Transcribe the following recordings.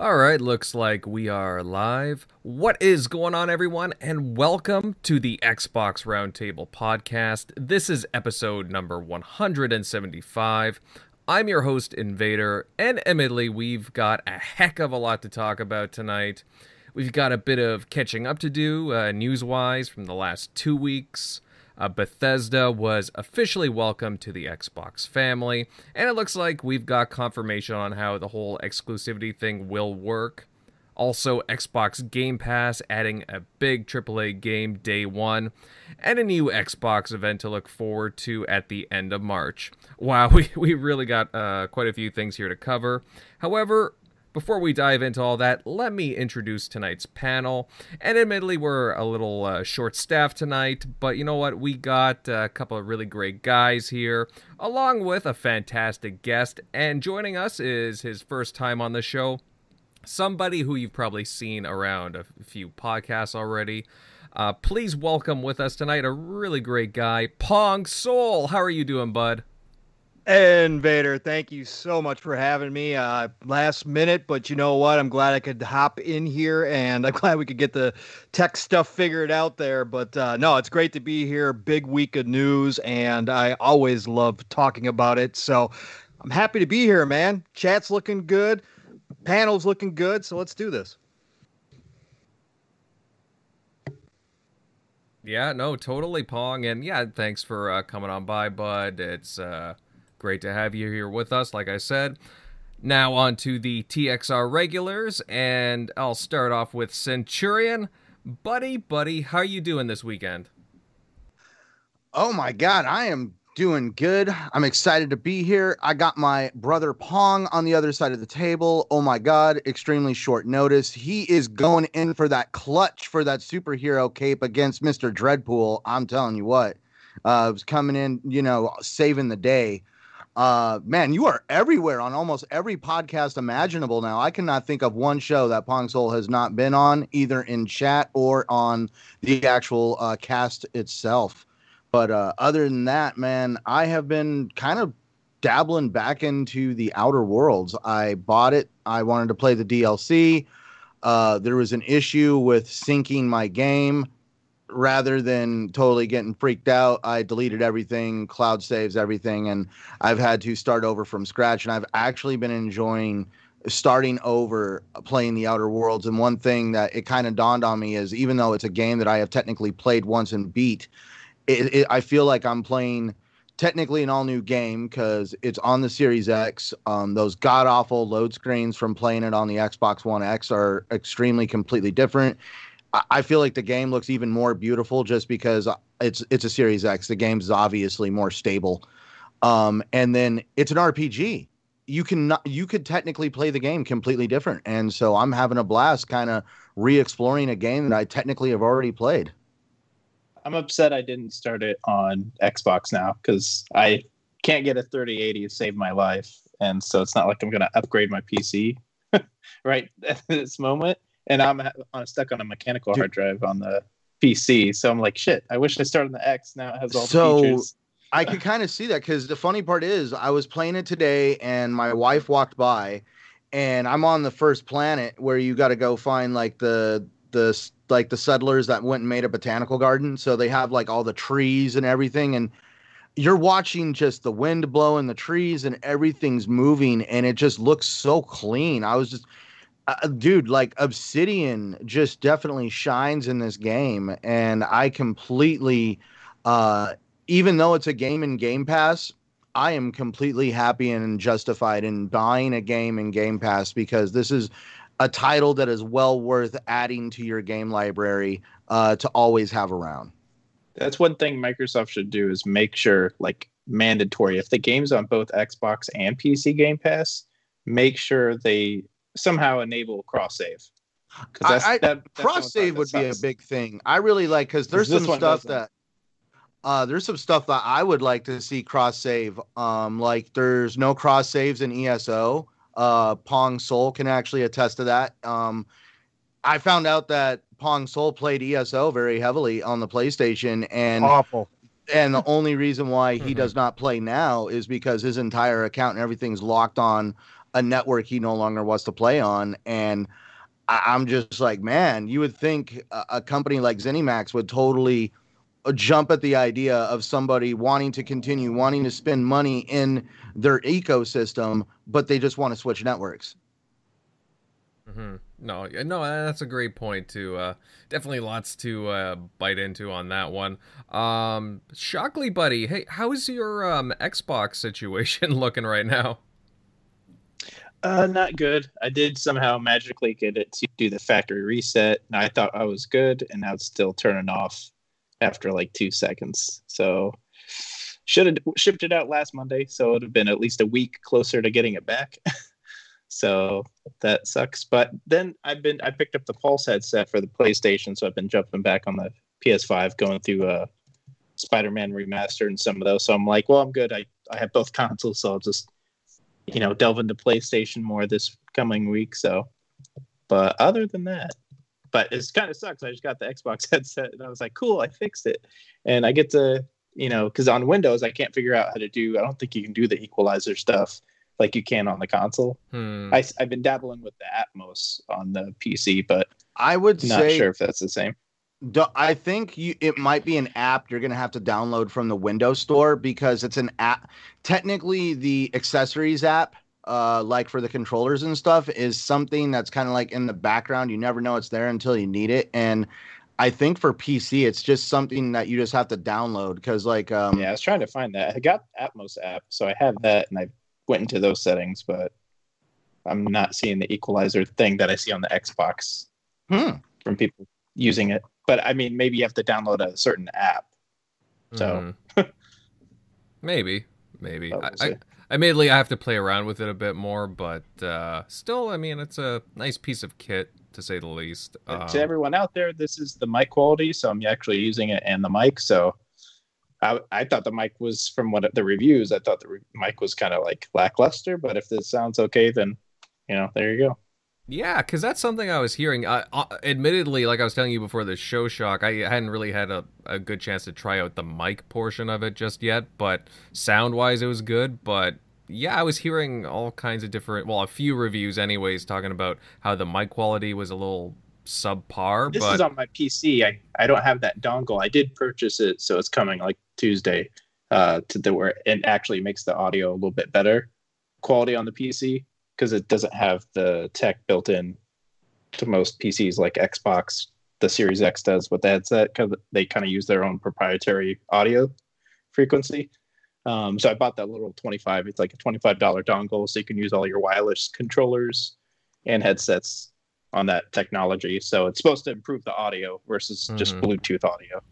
All right, looks like we are live. What is going on, everyone? And welcome to the Xbox Roundtable podcast. This is episode number 175. I'm your host, Invader, and admittedly, we've got a heck of a lot to talk about tonight. We've got a bit of catching up to do, uh, news wise, from the last two weeks. Uh, Bethesda was officially welcomed to the Xbox family, and it looks like we've got confirmation on how the whole exclusivity thing will work. Also, Xbox Game Pass adding a big AAA game day one, and a new Xbox event to look forward to at the end of March. Wow, we, we really got uh, quite a few things here to cover. However, before we dive into all that, let me introduce tonight's panel. And admittedly, we're a little uh, short staffed tonight, but you know what? We got a couple of really great guys here, along with a fantastic guest. And joining us is his first time on the show, somebody who you've probably seen around a few podcasts already. Uh, please welcome with us tonight a really great guy, Pong Soul. How are you doing, bud? Invader, thank you so much for having me. Uh, last minute, but you know what? I'm glad I could hop in here, and I'm glad we could get the tech stuff figured out there. But uh, no, it's great to be here. Big week of news, and I always love talking about it. So I'm happy to be here, man. Chat's looking good, panel's looking good. So let's do this. Yeah, no, totally, Pong, and yeah, thanks for uh, coming on by, bud. It's uh, Great to have you here with us, like I said. Now on to the TXR regulars, and I'll start off with Centurion. Buddy, buddy, how are you doing this weekend? Oh my god, I am doing good. I'm excited to be here. I got my brother Pong on the other side of the table. Oh my god, extremely short notice. He is going in for that clutch for that superhero cape against Mr. Dreadpool. I'm telling you what. Uh, was coming in, you know, saving the day. Uh, man, you are everywhere on almost every podcast imaginable now. I cannot think of one show that Pong Soul has not been on, either in chat or on the actual uh, cast itself. But uh, other than that, man, I have been kind of dabbling back into the Outer Worlds. I bought it. I wanted to play the DLC. Uh, there was an issue with syncing my game rather than totally getting freaked out, I deleted everything, cloud saves everything, and I've had to start over from scratch. And I've actually been enjoying starting over playing the Outer Worlds. And one thing that it kind of dawned on me is even though it's a game that I have technically played once and beat, it, it, I feel like I'm playing technically an all new game because it's on the Series X. Um, those god awful load screens from playing it on the Xbox One X are extremely completely different. I feel like the game looks even more beautiful just because it's it's a Series X. The game's obviously more stable, um, and then it's an RPG. You can not, you could technically play the game completely different, and so I'm having a blast, kind of re-exploring a game that I technically have already played. I'm upset I didn't start it on Xbox now because I can't get a 3080 to save my life, and so it's not like I'm going to upgrade my PC right at this moment and I'm on stuck on a mechanical Dude. hard drive on the PC. So I'm like, shit. I wish I started on the X. Now it has all so, the features. I can kind of see that because the funny part is, I was playing it today, and my wife walked by, and I'm on the first planet where you got to go find like the the like the settlers that went and made a botanical garden. So they have like all the trees and everything, and you're watching just the wind blowing the trees and everything's moving, and it just looks so clean. I was just uh, dude, like Obsidian just definitely shines in this game, and I completely, uh, even though it's a game in Game Pass, I am completely happy and justified in buying a game in Game Pass because this is a title that is well worth adding to your game library uh, to always have around. That's one thing Microsoft should do is make sure, like, mandatory if the game's on both Xbox and PC Game Pass, make sure they somehow enable cross save. I, that, cross save would be a big thing. I really like because there's some stuff that uh, there's some stuff that I would like to see cross save. Um, like there's no cross saves in ESO. Uh, Pong Soul can actually attest to that. Um, I found out that Pong Soul played ESO very heavily on the PlayStation and awful. And the only reason why he mm-hmm. does not play now is because his entire account and everything's locked on a network he no longer wants to play on. And I, I'm just like, man, you would think a, a company like ZeniMax would totally jump at the idea of somebody wanting to continue wanting to spend money in their ecosystem, but they just want to switch networks. Mm-hmm. No, no, that's a great point too. Uh, definitely lots to uh, bite into on that one. Um, Shockley, buddy, hey, how's your um, Xbox situation looking right now? Uh, not good. I did somehow magically get it to do the factory reset, and I thought I was good, and now it's still turning off after like two seconds. So should have shipped it out last Monday, so it would have been at least a week closer to getting it back. so that sucks. But then I've been I picked up the Pulse headset for the PlayStation, so I've been jumping back on the PS5, going through uh Spider-Man remastered and some of those. So I'm like, well, I'm good. I I have both consoles, so I'll just you know delve into PlayStation more this coming week. So, but other than that, but it's kind of sucks. I just got the Xbox headset and I was like, cool, I fixed it, and I get to you know because on Windows I can't figure out how to do. I don't think you can do the equalizer stuff like you can on the console. Hmm. I, I've been dabbling with the Atmos on the PC, but I would not say sure if that's the same. Do- I think you it might be an app you're gonna have to download from the Windows Store because it's an app. Technically, the accessories app, uh, like for the controllers and stuff, is something that's kind of like in the background. You never know it's there until you need it. And I think for PC, it's just something that you just have to download because, like, um, Yeah, I was trying to find that. I got Atmos app, so I have that, and I went into those settings, but I'm not seeing the equalizer thing that I see on the Xbox hmm, from people using it. But I mean, maybe you have to download a certain app. So- Mhm. maybe, maybe. I, I, admittedly, I have to play around with it a bit more, but uh, still, I mean, it's a nice piece of kit to say the least. Um, to everyone out there, this is the mic quality, so I'm actually using it and the mic. So I, I thought the mic was from what the reviews. I thought the re- mic was kind of like lackluster, but if this sounds okay, then you know, there you go. Yeah, because that's something I was hearing. Uh, uh, admittedly, like I was telling you before the show shock, I hadn't really had a, a good chance to try out the mic portion of it just yet, but sound wise, it was good. But yeah, I was hearing all kinds of different, well, a few reviews, anyways, talking about how the mic quality was a little subpar. This but is on my PC. I, I don't have that dongle. I did purchase it, so it's coming like Tuesday. Uh, to the where it actually makes the audio a little bit better quality on the PC because it doesn't have the tech built in to most PCs like Xbox. The Series X does with the headset because they kind of use their own proprietary audio frequency. Um, so I bought that little 25. It's like a $25 dongle, so you can use all your wireless controllers and headsets on that technology. So it's supposed to improve the audio versus just Mhm. Bluetooth audio.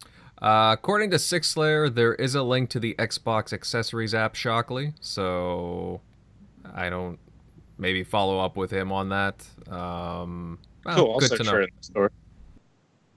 Uh, according to Six Slayer, there is a link to the Xbox accessories app Shockley, so I don't maybe follow up with him on that. Um, well, cool. Good to know. for in the store.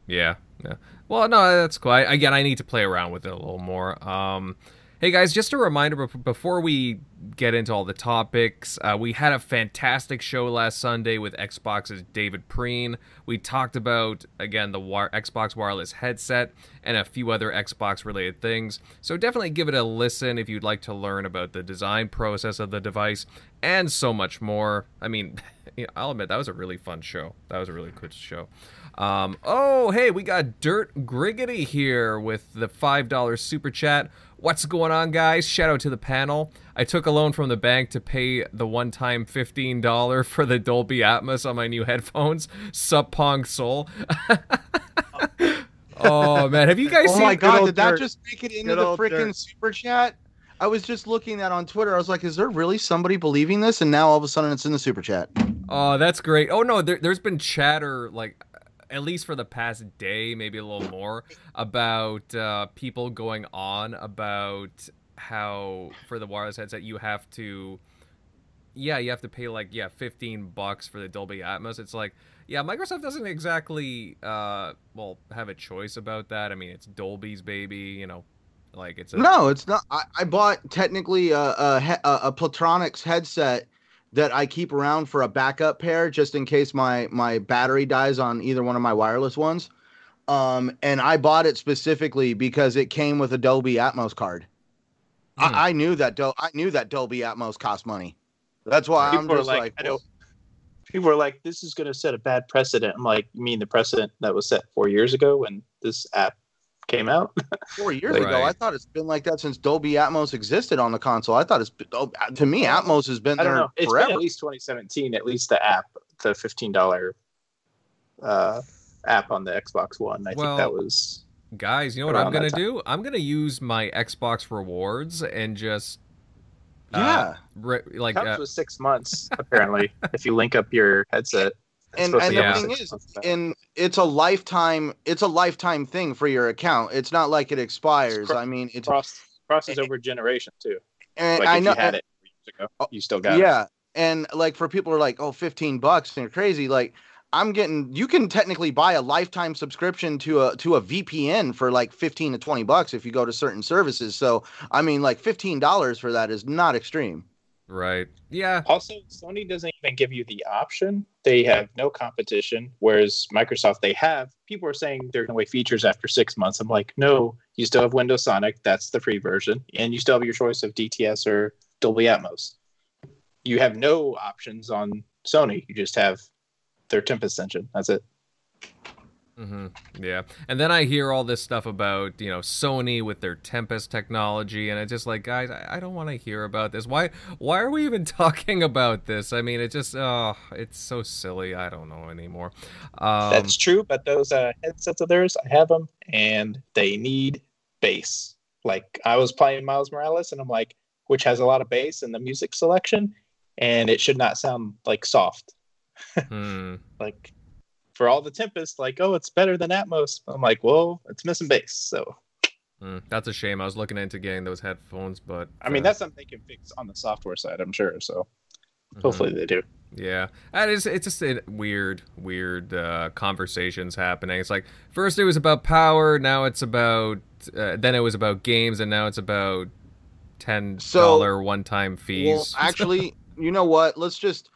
Yeah, yeah. Well, no, that's cool. I, again, I need to play around with it a little more. Um, hey guys, just a reminder before we get into all the topics, uh, we had a fantastic show last Sunday with Xbox's David Preen. We talked about again the wire- Xbox wireless headset and a few other Xbox related things. So definitely give it a listen if you'd like to learn about the design process of the device and so much more. I mean, I'll admit that was a really fun show. That was a really good show. Um, oh, hey, we got Dirt Griggity here with the $5 super chat. What's going on, guys? Shout out to the panel. I took a loan from the bank to pay the one time $15 for the Dolby Atmos on my new headphones. Sup, Pong Soul. oh, man. Have you guys oh seen my god, old did that Dirt. just make it into the freaking super chat? I was just looking that on Twitter. I was like, is there really somebody believing this? And now all of a sudden it's in the super chat. Oh, that's great. Oh no, there, there's been chatter like at least for the past day, maybe a little more, about uh, people going on about how for the wireless headset you have to, yeah, you have to pay like yeah, fifteen bucks for the Dolby Atmos. It's like yeah, Microsoft doesn't exactly uh well have a choice about that. I mean, it's Dolby's baby, you know, like it's a, No, it's not. I, I bought technically a, a, a, a Plantronics headset that I keep around for a backup pair just in case my my battery dies on either one of my wireless ones. Um, and I bought it specifically because it came with a Dolby Atmos card. Hmm. I, I knew that Dol- I knew that Dolby Atmos cost money. That's why I'm just like, like, I don't. People are like, this is going to set a bad precedent. I'm like, you mean the precedent that was set four years ago when this app came out? four years Right. ago. I thought it's been like that since Dolby Atmos existed on the console. I thought it's been, oh, to me, Atmos has been I don't there know. It's been at least 2017. At least the app, the fifteen dollar uh, app on the Xbox One. I Well, think that was. Guys, you know what I'm gonna do? I'm gonna use my Xbox rewards and just uh, yeah, re- like comes uh, with six months apparently if you link up your headset. It's And- and the thing is, months and it's a lifetime. It's a lifetime thing for your account. It's not like it expires. cro- I mean, it's cross crosses over generation too. and Like I if know. you had it ago, Oh, you still got it. yeah and like for people who are like oh 15 bucks and you're crazy like i'm getting you can technically buy a lifetime subscription to a to a vpn for like 15 to 20 bucks if you go to certain services so i mean like 15 dollars for that is not extreme right. Yeah. Also, Sony doesn't even give you the option. They have no competition, whereas Microsoft they have. People are saying they're going to wait features after six months. I'm like, no, you still have Windows Sonic. That's the free version, and you still have your choice of DTS or Dolby Atmos. You have no options on Sony. You just have their Tempest engine. That's it. Hmm Yeah. And then I hear all this stuff about, you know, Sony with their Tempest technology, and it's just like, guys, I, I don't want to hear about this. Why why are we even talking about this? I mean, it just oh, it's so silly. I don't know anymore. Um, That's true, but those uh, headsets of theirs, I have them, and they need bass. Like I was playing Miles Morales, and I'm like, which has a lot of bass in the music selection, and it should not sound like soft. hmm. Like for all the Tempest, like oh, it's better than Atmos. I'm like, well, it's missing bass. So Mm, that's a shame. I was looking into getting those headphones, but I mean, uh, that's something they can fix on the software side, I'm sure. So mhm. hopefully they do. Yeah, and it's it's just a weird, weird uh, conversations happening. It's like first it was about power, now it's about, uh, then it was about games, and now it's about ten dollar one time fees. well fees. actually you know what let's just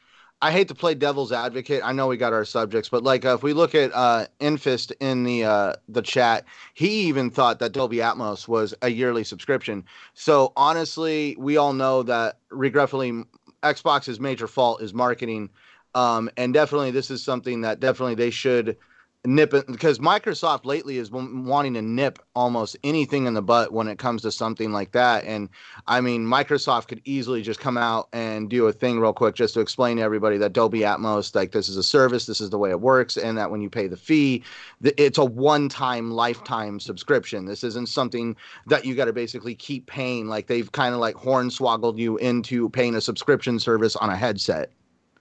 i hate to play devil's advocate. I know we got our subjects but like uh, if we look at uh infist in the uh the chat he even thought that dolby atmos was a yearly subscription. So honestly we all know that regretfully xbox's major fault is marketing. Um and definitely this is something that definitely they should nip because microsoft lately is w- wanting to nip almost anything in the butt when it comes to something like that and I mean, Microsoft could easily just come out and do a thing real quick just to explain to everybody that Dolby Atmos, like this is a service, this is the way it works, and that when you pay the fee, it's a one-time, lifetime subscription. This isn't something that you got to basically keep paying. Like they've kind of like hornswoggled you into paying a subscription service on a headset.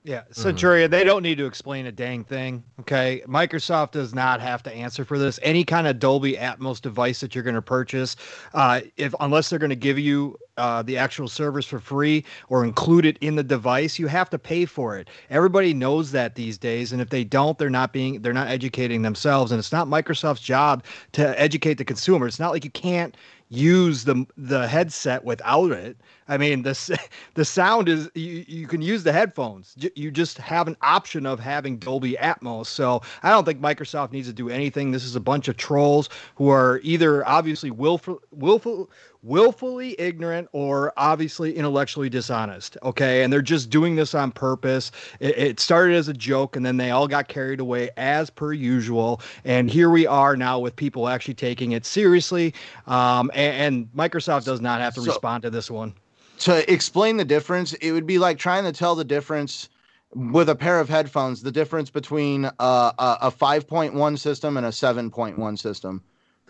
Yeah, Mhm. Centuria, they don't need to explain a dang thing. Okay. Microsoft does not have to answer for this. Any kind of Dolby Atmos device that you're going to purchase, uh, if unless they're going to give you uh, the actual service for free or include it in the device, you have to pay for it. Everybody knows that these days, and if they don't, they're not being they're not educating themselves. And it's not Microsoft's job to educate the consumer. It's not like you can't use the the headset without it. I mean, the the sound is you, you can use the headphones. You just have an option of having Dolby Atmos. So I don't think Microsoft needs to do anything. This is a bunch of trolls who are either obviously willful, willful, willfully ignorant or obviously intellectually dishonest. Okay, and they're just doing this on purpose. It, it started as a joke, and then they all got carried away as per usual. And here we are now with people actually taking it seriously. Um, and, and Microsoft does not have to So- respond to this one. to explain the difference, it would be like trying to tell the difference with a pair of headphones, the difference between uh, a, a 5.1 system and a 7.1 system.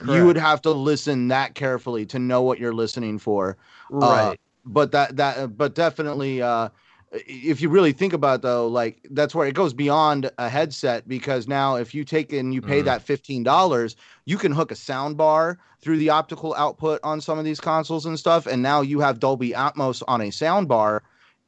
You would have to listen that carefully to know what you're listening for. Uh, but that that but definitely uh if you really think about it, though like that's where it goes beyond a headset because now if you take and you pay Mhm. that $15 you can hook a sound bar through the optical output on some of these consoles and stuff and now you have dolby atmos on a sound bar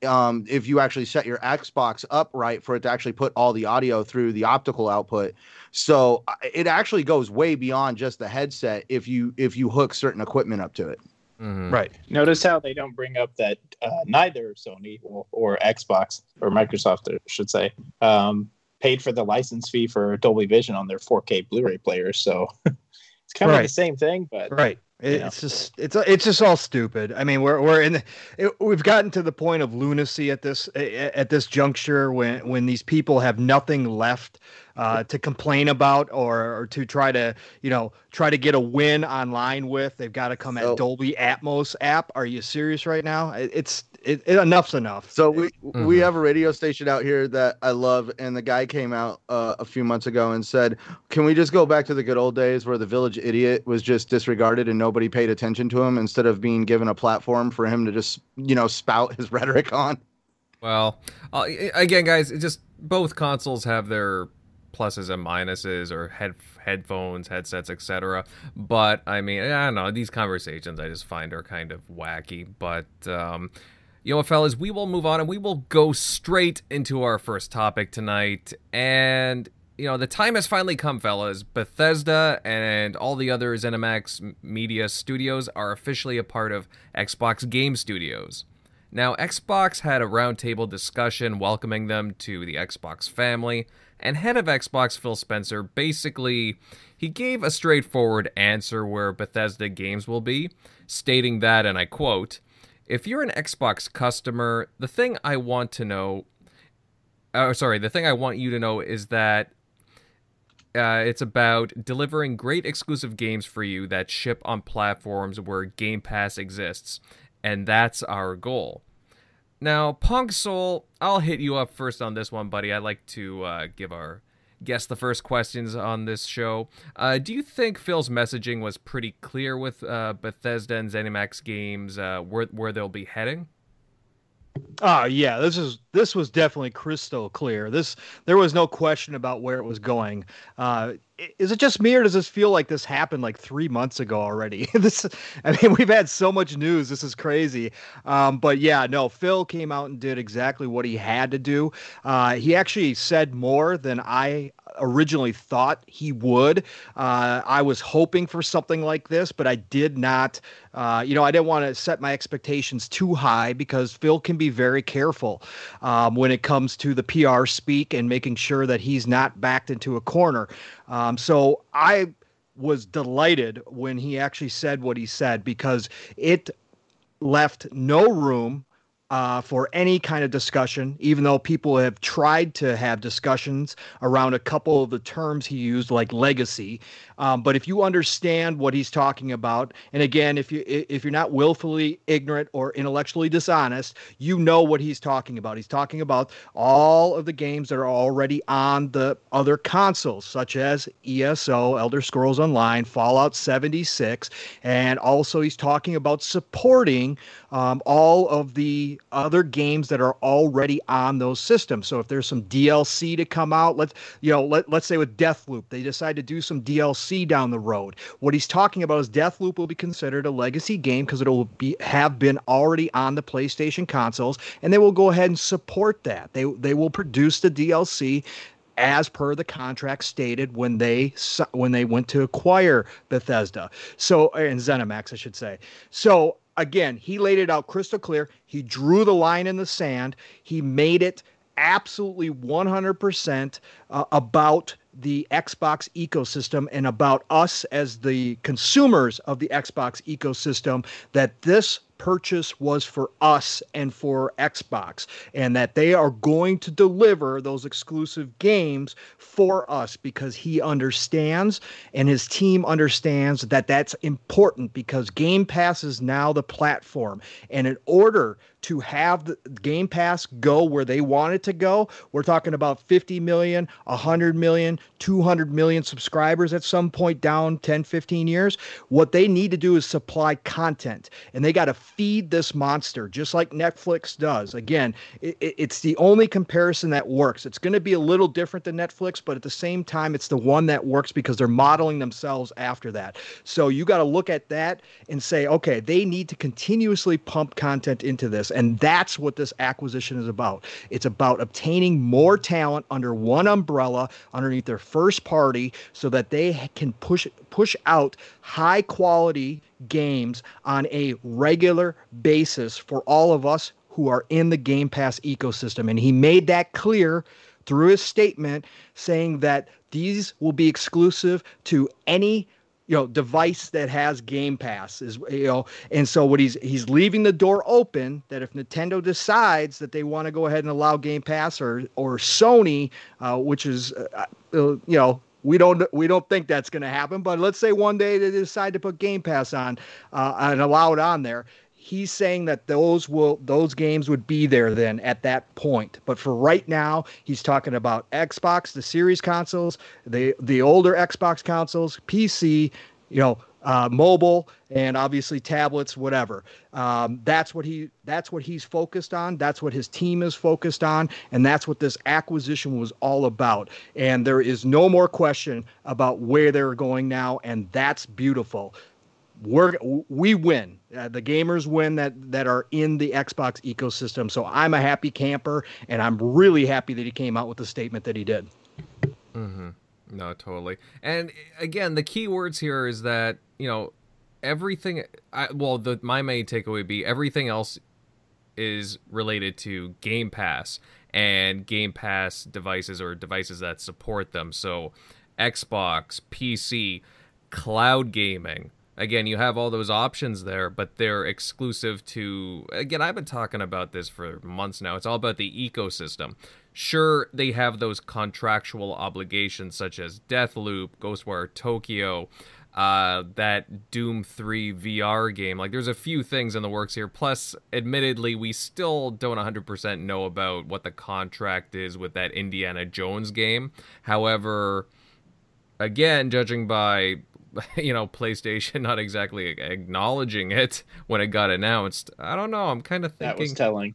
um, if you actually set your xbox up right for it to actually put all the audio through the optical output so uh, it actually goes way beyond just the headset if you if you hook certain equipment up to it Mhm. right. Notice how they don't bring up that uh, neither Sony or, or Xbox or Microsoft, I should say, um, paid for the license fee for Dolby Vision on their 4K Blu-ray players. So it's kind of Right. the same thing, but Right. It's just it's it's just all stupid. I mean, we're we're in the, it, we've gotten to the point of lunacy at this at this juncture when when these people have nothing left uh, to complain about or, or to try to you know try to get a win online with. They've got to come so, at Dolby Atmos app. Are you serious right now? It's it, it, enough's enough. So we mm-hmm. we have a radio station out here that I love, and the guy came out uh, a few months ago and said, "Can we just go back to the good old days where the village idiot was just disregarded and nobody paid attention to him instead of being given a platform for him to just you know spout his rhetoric on?" Well, uh, again, guys, just both consoles have their pluses and minuses or head headphones, headsets, etc. But I mean, I don't know. These conversations I just find are kind of wacky. But um, you know fellas, we will move on and we will go straight into our first topic tonight. And you know, the time has finally come, fellas. Bethesda and all the other ZeniMax Media studios are officially a part of Xbox Game Studios. Now, Xbox had a roundtable discussion welcoming them to the Xbox family, and head of Xbox Phil Spencer basically he gave a straightforward answer where Bethesda games will be, stating that and I quote, "If you're an Xbox customer, the thing I want to know oh sorry, the thing I want you to know is that uh, it's about delivering great exclusive games for you that ship on platforms where Game Pass exists, and that's our goal. Now, Pong Soul, I'll hit you up first on this one, buddy. I like to uh, give our guests the first questions on this show. Uh, do you think Phil's messaging was pretty clear with uh, Bethesda and ZeniMax games uh, where where they'll be heading? Oh yeah, this is this was definitely crystal clear. This there was no question about where it was going. Uh, is it just me or does this feel like this happened like three months ago already? this, I mean, we've had so much news. This is crazy. Um, but yeah, no, Phil came out and did exactly what he had to do. Uh, he actually said more than I originally thought he would. Uh, I was hoping for something like this, but I did not. Uh, you know, I didn't want to set my expectations too high because Phil can be very careful um, when it comes to the PR speak and making sure that he's not backed into a corner. Um, so I was delighted when he actually said what he said because it left no room uh, for any kind of discussion, even though people have tried to have discussions around a couple of the terms he used, like legacy. Um, but if you understand what he's talking about, and again, if you if you're not willfully ignorant or intellectually dishonest, you know what he's talking about. He's talking about all of the games that are already on the other consoles, such as ESO, Elder Scrolls Online, Fallout 76, and also he's talking about supporting um, all of the other games that are already on those systems. So if there's some DLC to come out, let's you know let let's say with Deathloop, they decide to do some DLC down the road. What he's talking about is Deathloop will be considered a legacy game because it will be have been already on the PlayStation consoles, and they will go ahead and support that. They they will produce the DLC as per the contract stated when they when they went to acquire Bethesda. So and ZeniMax, I should say. So again, he laid it out crystal clear. He drew the line in the sand. He made it absolutely 100% uh, about the Xbox ecosystem and about us as the consumers of the Xbox ecosystem that this purchase was for us and for Xbox, and that they are going to deliver those exclusive games for us because he understands and his team understands that that's important because Game Pass is now the platform. And in order to have the Game Pass go where they want it to go, we're talking about 50 million, 100 million, 200 million subscribers at some point down 10, 15 years. What they need to do is supply content, and they got to feed this monster just like Netflix does. Again, it, it's the only comparison that works. It's going to be a little different than Netflix, but at the same time, it's the one that works because they're modeling themselves after that. So you got to look at that and say, okay, they need to continuously pump content into this. And that's what this acquisition is about. It's about obtaining more talent under one umbrella, underneath their first party, so that they can push push out high quality games on a regular basis for all of us who are in the Game Pass ecosystem. And he made that clear through his statement saying that these will be exclusive to any you know device that has game pass is you know and so what he's he's leaving the door open that if nintendo decides that they want to go ahead and allow game pass or or sony uh, which is uh, uh, you know we don't we don't think that's going to happen but let's say one day they decide to put game pass on uh, and allow it on there he's saying that those will those games would be there then at that point. But for right now he's talking about xbox the series consoles the the older xbox consoles pc you know uh, mobile and obviously tablets whatever. Um, that's what he that's what he's focused on. That's what his team is focused on. And that's what this acquisition was all about. And there is no more question about where they're going now. And that's beautiful we're we win. Uh, the gamers win that that are in the Xbox ecosystem. So I'm a happy camper, and I'm really happy that he came out with the statement that he did. Mm-hmm. No, totally. And again, the key words here is that you know everything. I, well, the my main takeaway would be everything else is related to Game Pass and Game Pass devices or devices that support them. So Xbox, PC, cloud gaming again you have all those options there but they're exclusive to again i've been talking about this for months now. It's all about the ecosystem. Sure they have those contractual obligations such as deathloop ghostwire tokyo uh, that doom 3 vr game. Like there's a few things in the works here. Plus admittedly we still don't 100% know about what the contract is with that indiana jones game. However again judging by you know, PlayStation not exactly acknowledging it when it got announced. I don't know. I'm kind of thinking that was telling.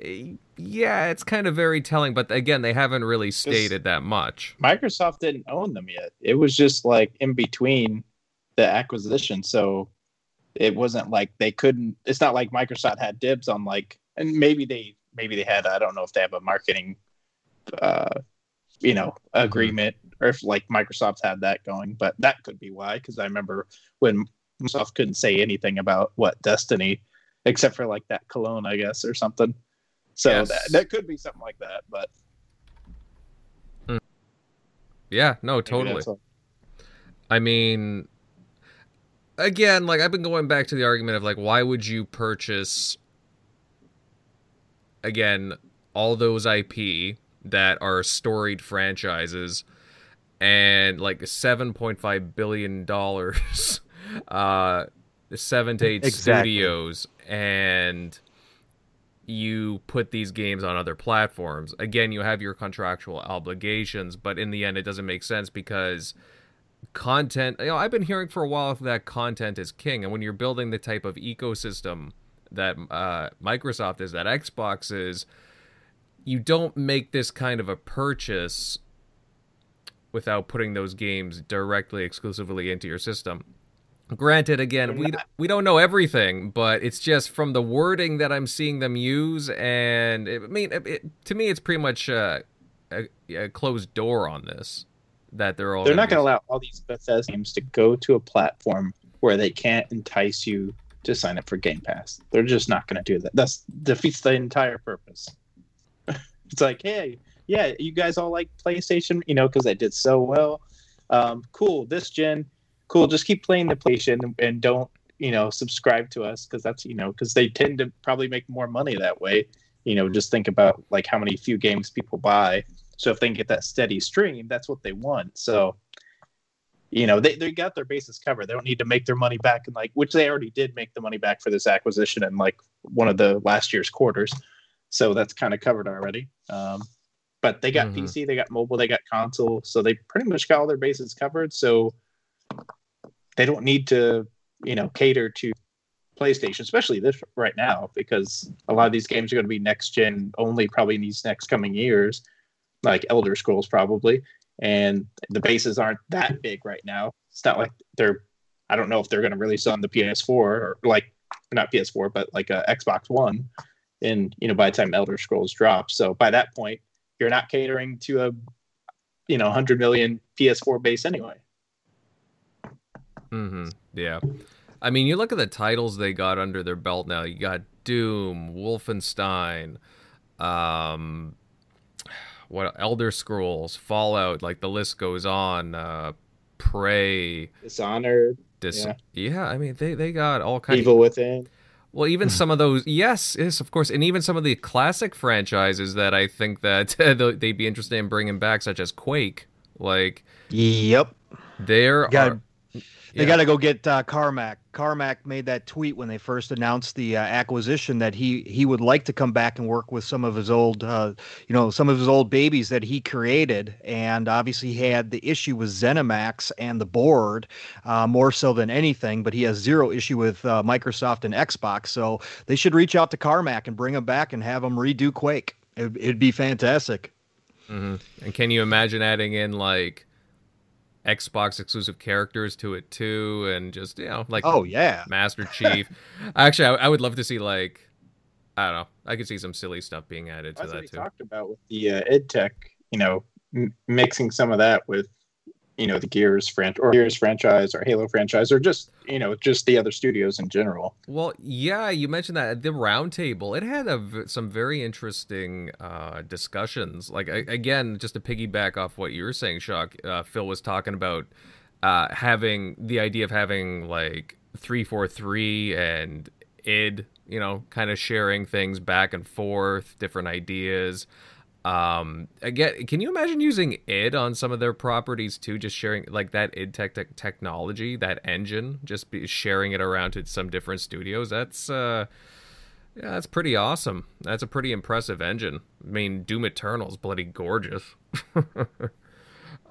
Eh, yeah, it's kind of very telling, but again, they haven't really stated that much. Microsoft didn't own them yet. It was just like in between the acquisition, so it wasn't like they couldn't. It's not like Microsoft had dibs on like, and maybe they maybe they had. I don't know if they have a marketing, uh, you know, mm-hmm. agreement or if like Microsoft had that going, but that could be why. Because I remember when Microsoft couldn't say anything about what Destiny, except for like that cologne, I guess, or something. So yes. that that could be something like that, but mm. yeah, no, totally. I mean, again, like I've been going back to the argument of like, why would you purchase again all those IP that are storied franchises? And like 7.5 billion dollars uh 7 to 8 exactly. studios and you put these games on other platforms again you have your contractual obligations but in the end it doesn't make sense because content you know I've been hearing for a while that content is king and when you're building the type of ecosystem that uh, Microsoft is that Xbox is you don't make this kind of a purchase without putting those games directly exclusively into your system. Granted, again, we we don't know everything, but it's just from the wording that I'm seeing them use, and it, I mean, it, it, to me, it's pretty much uh, a, a, closed door on this. That they're all they're not going to allow all these Bethesda games to go to a platform where they can't entice you to sign up for Game Pass. They're just not going to do that. That's defeats the entire purpose. it's like, hey, yeah, you guys all like PlayStation, you know, because they did so well. Um, cool, this gen, cool. Just keep playing the PlayStation and don't, you know, subscribe to us because that's, you know, because they tend to probably make more money that way. You know, just think about like how many few games people buy. So if they can get that steady stream, that's what they want. So, you know, they, they got their bases covered. They don't need to make their money back and like, which they already did make the money back for this acquisition in like one of the last year's quarters. So that's kind of covered already. Um, but they got mm-hmm. PC, they got mobile, they got console, so they pretty much got all their bases covered. So they don't need to, you know, cater to PlayStation, especially this right now, because a lot of these games are going to be next gen only, probably in these next coming years, like Elder Scrolls, probably. And the bases aren't that big right now. It's not like they're, I don't know if they're going to release on the PS4 or like not PS4, but like a Xbox One. And you know, by the time Elder Scrolls drops, so by that point, you're not catering to a you know 100 million PS4 base anyway. Mm-hmm. Yeah. I mean, you look at the titles they got under their belt now. You got Doom, Wolfenstein, um what Elder Scrolls, Fallout, like the list goes on. Uh Prey, Dishonored, Dis- Yeah. yeah. I mean, they they got all kinds. Evil Within. Well, even some of those, yes, yes, of course, and even some of the classic franchises that I think that they'd be interested in bringing back, such as Quake. Like Yep. there Got- are. They Yeah. got to go get uh, Carmack. Carmack made that tweet when they first announced the uh, acquisition that he he would like to come back and work with some of his old, uh, you know, some of his old babies that he created. And obviously, he had the issue with ZeniMax and the board uh, more so than anything. But he has zero issue with uh, Microsoft and Xbox. So they should reach out to Carmack and bring him back and have him redo Quake. It, it'd be fantastic. Mhm. And can you imagine adding in like Xbox exclusive characters to it too, and just you know, like Oh yeah. Master Chief. Actually, I, I would love to see like I don't know. I could see some silly stuff being added to That's what that we too. talked about with the uh, id tech. You know, m- mixing some of that with, you know, the Gears franchise or Gears franchise or Halo franchise or just you know just the other studios in general. Well, yeah, you mentioned that the roundtable. It had some very interesting uh, discussions. Like I, again, just to piggyback off what you were saying, Shock. Uh, Phil was talking about uh, having the idea of having like three four three and id. You know, kind of sharing things back and forth, different ideas. Um, again, can you imagine using id on some of their properties too? Just sharing like that id tech, tech technology, that engine, just be sharing it around to some different studios. That's uh, yeah, that's pretty awesome. That's a pretty impressive engine. I mean, Doom Eternal's bloody gorgeous. um,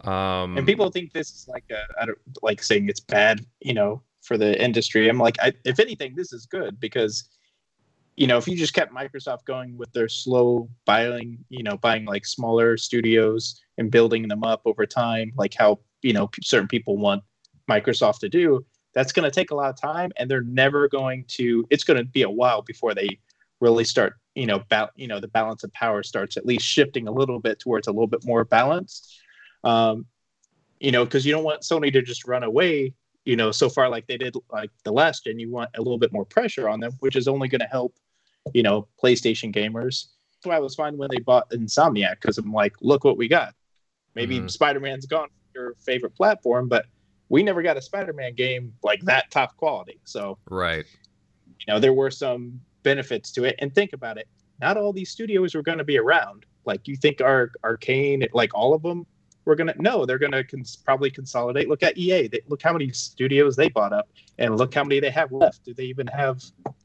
And people think this is like a, I don't like saying it's bad, you know, for the industry. I'm like, I, if anything, this is good because, you know, if you just kept Microsoft going with their slow buying, you know, buying like smaller studios and building them up over time, like how you know certain people want Microsoft to do, that's going to take a lot of time, and they're never going to. It's going to be a while before they really start, you know, ba- you know, the balance of power starts at least shifting a little bit towards a little bit more balanced. Um, you know, because you don't want Sony to just run away, you know, so far like they did like the last gen. You want a little bit more pressure on them, which is only going to help, you know, PlayStation gamers. That's why I was fine when they bought Insomniac because I'm like, look what we got. Maybe Mhm. Spider Man's gone from your favorite platform, but we never got a Spider Man game like that top quality. So right. you know there were some benefits to it and think about it not all these studios were going to be around like you think our Arkane like all of them were going to no they're going to cons- probably consolidate look at ea they, look how many studios they bought up and look how many they have left do they even have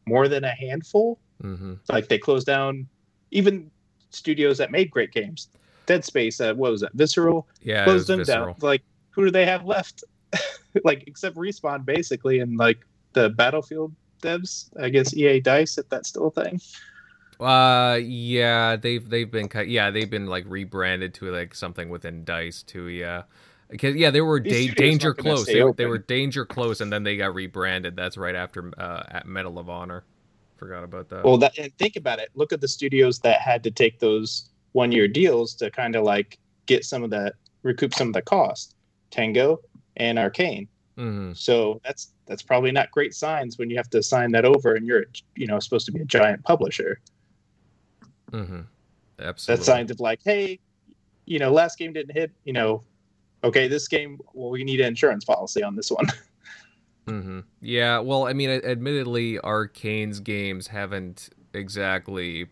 more than a handful hmm like they closed down even studios that made great games dead space uh, what was that visceral Yeah, closed them visceral. down like who do they have left like except respawn basically and like the battlefield devs i guess ea dice if that's still a thing Uh, yeah, they've they've been cut. Yeah, they've been like rebranded to like something within Dice too. Yeah, because yeah, they were da- danger close. They, were- they were danger close, and then they got rebranded. That's right after uh, at Medal of Honor. Forgot about that. well that and think about it look at the studios that had to take those one year deals to kind of like get some of that recoup some of the cost tango and Arkane hmm so that's that's probably not great signs when you have to sign that over and you're you know supposed to be a giant publisher Mm-hmm. Absolutely. that's signs of like, hey, you know, last game didn't hit, you know, okay, this game, well, we need an insurance policy on this one. hmm Yeah, well, I mean, admittedly, Arkane's games haven't exactly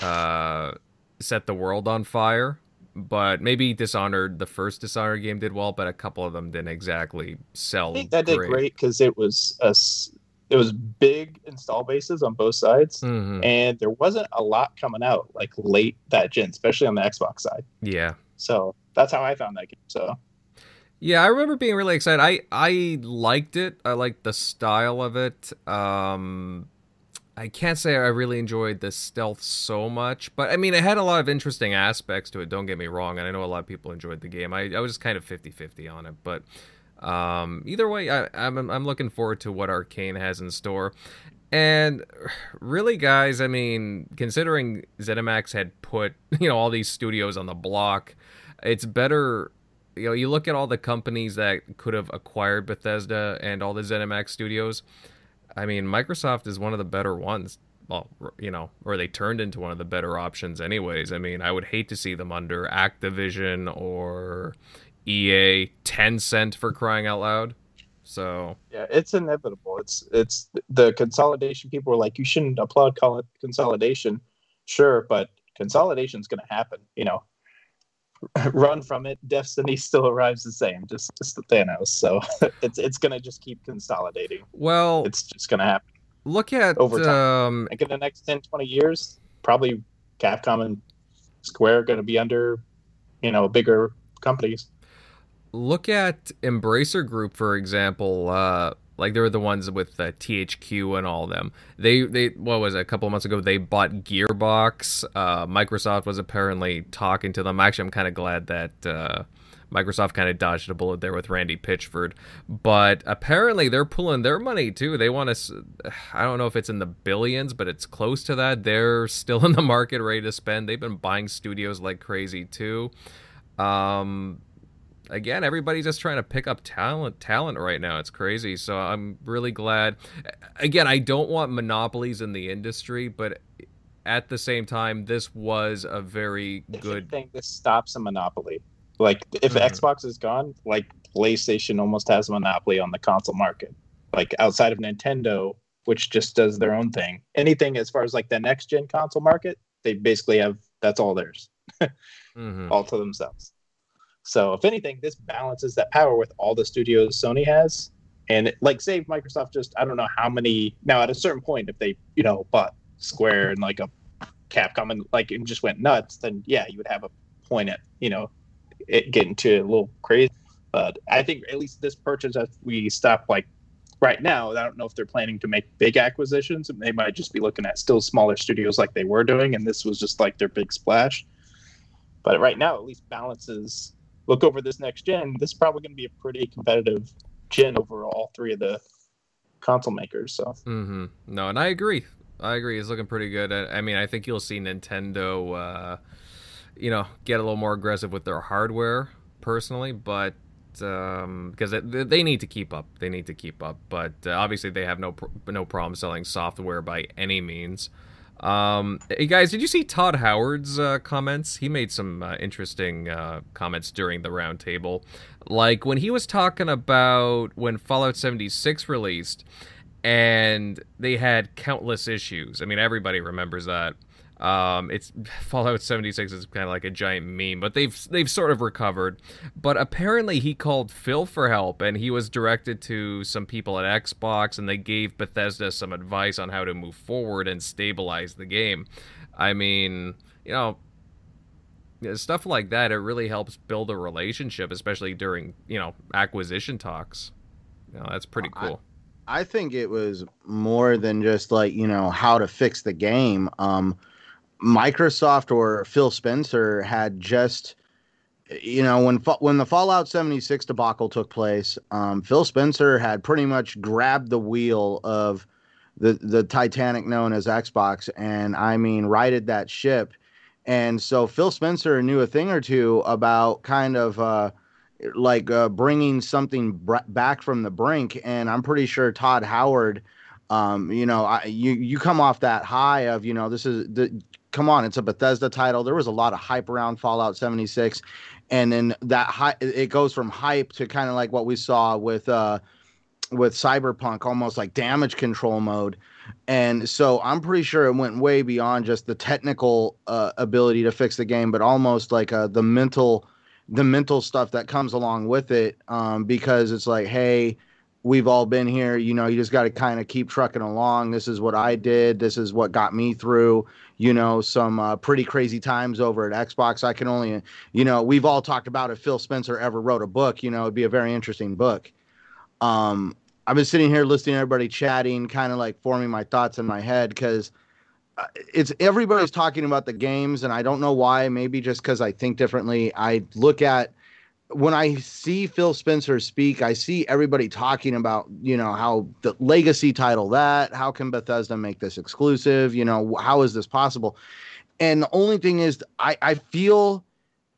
uh, set the world on fire, but maybe Dishonored, the first Dishonored game, did well, but a couple of them didn't exactly sell. I think that did great because it was a, s- it was big install bases on both sides, hmm and there wasn't a lot coming out like late that gen, especially on the Xbox side. Yeah. So that's how I found that game. So Yeah, I remember being really excited. I I liked it. I liked the style of it. Um I can't say I really enjoyed the stealth so much, but I mean it had a lot of interesting aspects to it, don't get me wrong, and I know a lot of people enjoyed the game. I, I was just kind of 50-50 on it, but um either way, I I'm I'm looking forward to what Arkane has in store. And really, guys, I mean, considering ZeniMax had put, you know, all these studios on the block, it's better you know, you look at all the companies that could have acquired Bethesda and all the ZeniMax studios. I mean, Microsoft is one of the better ones. Well, you know, or they turned into one of the better options, anyways. I mean, I would hate to see them under Activision or EA, Tencent for crying out loud. So yeah, it's inevitable. It's it's the consolidation. People are like, you shouldn't applaud consolidation. Sure, but consolidation is going to happen. You know, run from it. Destiny still arrives the same, just just the Thanos. So it's it's going to just keep consolidating. Well, it's just going to happen. Look at over time. Um, like in the next 10, 20 years, probably Capcom and Square are going to be under, you know, bigger companies look at Embracer Group for example. Uh, like they're the ones with the THQ and all of them. They they what was it, a couple of months ago they bought Gearbox. Uh, Microsoft was apparently talking to them. Actually, I'm kind of glad that uh, Microsoft kind of dodged a bullet there with Randy Pitchford. But apparently they're pulling their money too. They want to. I don't know if it's in the billions, but it's close to that. They're still in the market, ready to spend. They've been buying studios like crazy too. Um, again, everybody's just trying to pick up talent talent right now. It's crazy. So I'm really glad. Again, I don't want monopolies in the industry, but at the same time, this was a very if good thing. This stops a monopoly. Like if mm-hmm. Xbox is gone, like PlayStation almost has a monopoly on the console market. Like outside of Nintendo, which just does their own thing. Anything as far as like the next gen console market, they basically have that's all theirs, mm-hmm. all to themselves. So if anything, this balances that power with all the studios Sony has. And like say Microsoft just I don't know how many now at a certain point if they, you know, bought Square and like a Capcom and like and just went nuts, then yeah, you would have a point at, you know, it getting to a little crazy. But I think at least this purchase as we stop like right now, I don't know if they're planning to make big acquisitions. They might just be looking at still smaller studios like they were doing, and this was just like their big splash. But right now, at least balances look over this next gen, this is probably going to be a pretty competitive gen over all three of the console makers. So, mm-hmm. no, and I agree. I agree. It's looking pretty good. I, I mean, I think you'll see Nintendo, uh, you know, get a little more aggressive with their hardware personally, but um, because they need to keep up. They need to keep up, but uh, obviously they have no no problem selling software by any means. Um, hey guys, did you see Todd Howard's uh, comments? He made some uh, interesting uh, comments during the roundtable. Like when he was talking about when Fallout 76 released and they had countless issues. I mean, everybody remembers that. Um, it's Fallout 76 is kind of like a giant meme, but they've they've sort of recovered. But apparently, he called Phil for help, and he was directed to some people at Xbox, and they gave Bethesda some advice on how to move forward and stabilize the game. I mean, you know, stuff like that. It really helps build a relationship, especially during you know acquisition talks. You know, that's pretty cool. I, I think it was more than just like you know how to fix the game. Um, Microsoft or Phil Spencer had just you know when when the Fallout 76 debacle took place, um, Phil Spencer had pretty much grabbed the wheel of the the Titanic known as Xbox, and I mean righted that ship. And so Phil Spencer knew a thing or two about kind of uh, like uh, bringing something br- back from the brink. And I'm pretty sure Todd Howard, um, you know, I, you you come off that high of you know this is the come on, it's a Bethesda title. There was a lot of hype around Fallout 76, and then that hype it goes from hype to kind of like what we saw with uh with Cyberpunk, almost like damage control mode. And so I'm pretty sure it went way beyond just the technical uh, ability to fix the game, but almost like uh, the mental the mental stuff that comes along with it um, because it's like hey we've all been here. You know, you just got to kind of keep trucking along. This is what I did. This is what got me through, you know, some uh, pretty crazy times over at Xbox. I can only, you know, we've all talked about if Phil Spencer ever wrote a book, you know, it'd be a very interesting book. Um, I've been sitting here listening to everybody chatting, kind of like forming my thoughts in my head because uh, it's everybody's talking about the games, and I don't know why. Maybe just because I think differently. I look at when I see Phil Spencer speak, I see everybody talking about, you know, how the legacy title that, how can Bethesda make this exclusive? You know, how is this possible? And the only thing is, I, I feel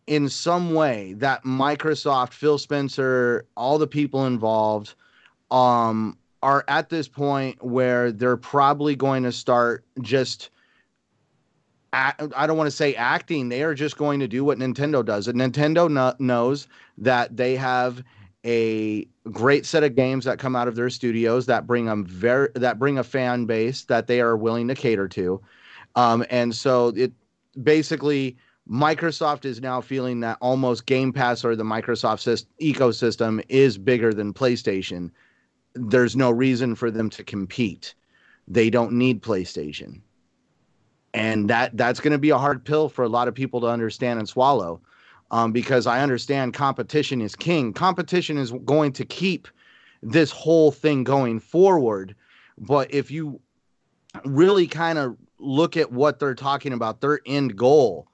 in some way that Microsoft, Phil Spencer, all the people involved, um, are at this point where they're probably going to start just I don't want to say acting. They are just going to do what Nintendo does. And Nintendo no- knows that they have a great set of games that come out of their studios that bring them very that bring a fan base that they are willing to cater to. Um, and so it basically Microsoft is now feeling that almost Game Pass or the Microsoft ecosystem is bigger than PlayStation. There's no reason for them to compete. They don't need PlayStation and that that's going to be a hard pill for a lot of people to understand and swallow um, because i understand competition is king competition is going to keep this whole thing going forward but if you really kind of look at what they're talking about their end goal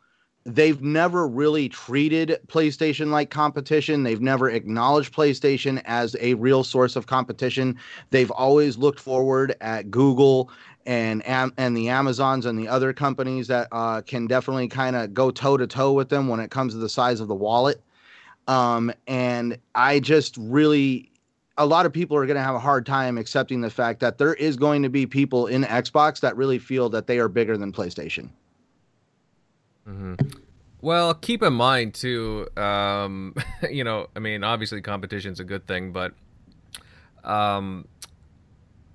they've never really treated PlayStation like competition. They've never acknowledged PlayStation as a real source of competition. They've always looked forward at Google and and the Amazons and the other companies that uh, can definitely kind of go toe to toe with them when it comes to the size of the wallet. Um, and I just really, a lot of people are going to have a hard time accepting the fact that there is going to be people in Xbox that really feel that they are bigger than PlayStation. Mm-hmm. Well, keep in mind too. Um, you know, I mean, obviously competition's a good thing, but um,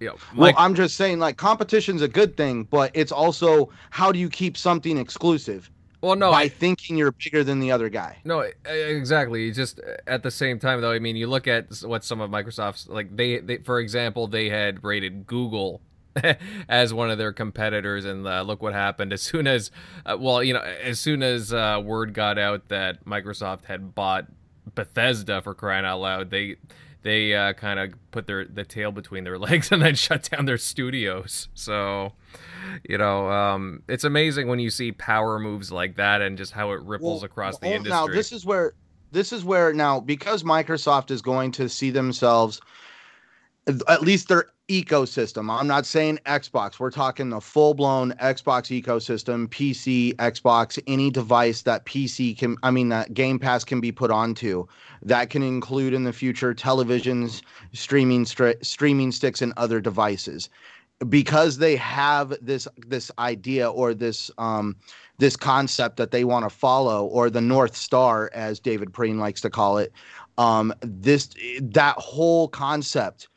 know, well, I'm just saying, like, competition's a good thing, but it's also how do you keep something exclusive? Well, no, by I, thinking you're bigger than the other guy. No, exactly. Just at the same time, though, I mean, you look at what some of Microsoft's like they, they for example, they had rated Google as one of their competitors, and uh, look what happened as soon as, uh, well, you know, as soon as uh, word got out that Microsoft had bought Bethesda for crying out loud, they they uh, kind of put their the tail between their legs and then shut down their studios. So, you know, um, it's amazing when you see power moves like that and just how it ripples well, across the industry. Now, this is where this is where now because Microsoft is going to see themselves at least their ecosystem. I'm not saying Xbox. We're talking the full blown Xbox ecosystem, PC, Xbox, any device that PC can, I mean, that Game Pass can be put onto. That can include in the future televisions, streaming, streaming sticks, and other devices. Because they have this this idea or this um, this concept that they want to follow, or the North Star, as David Preen likes to call it, um, this that whole concept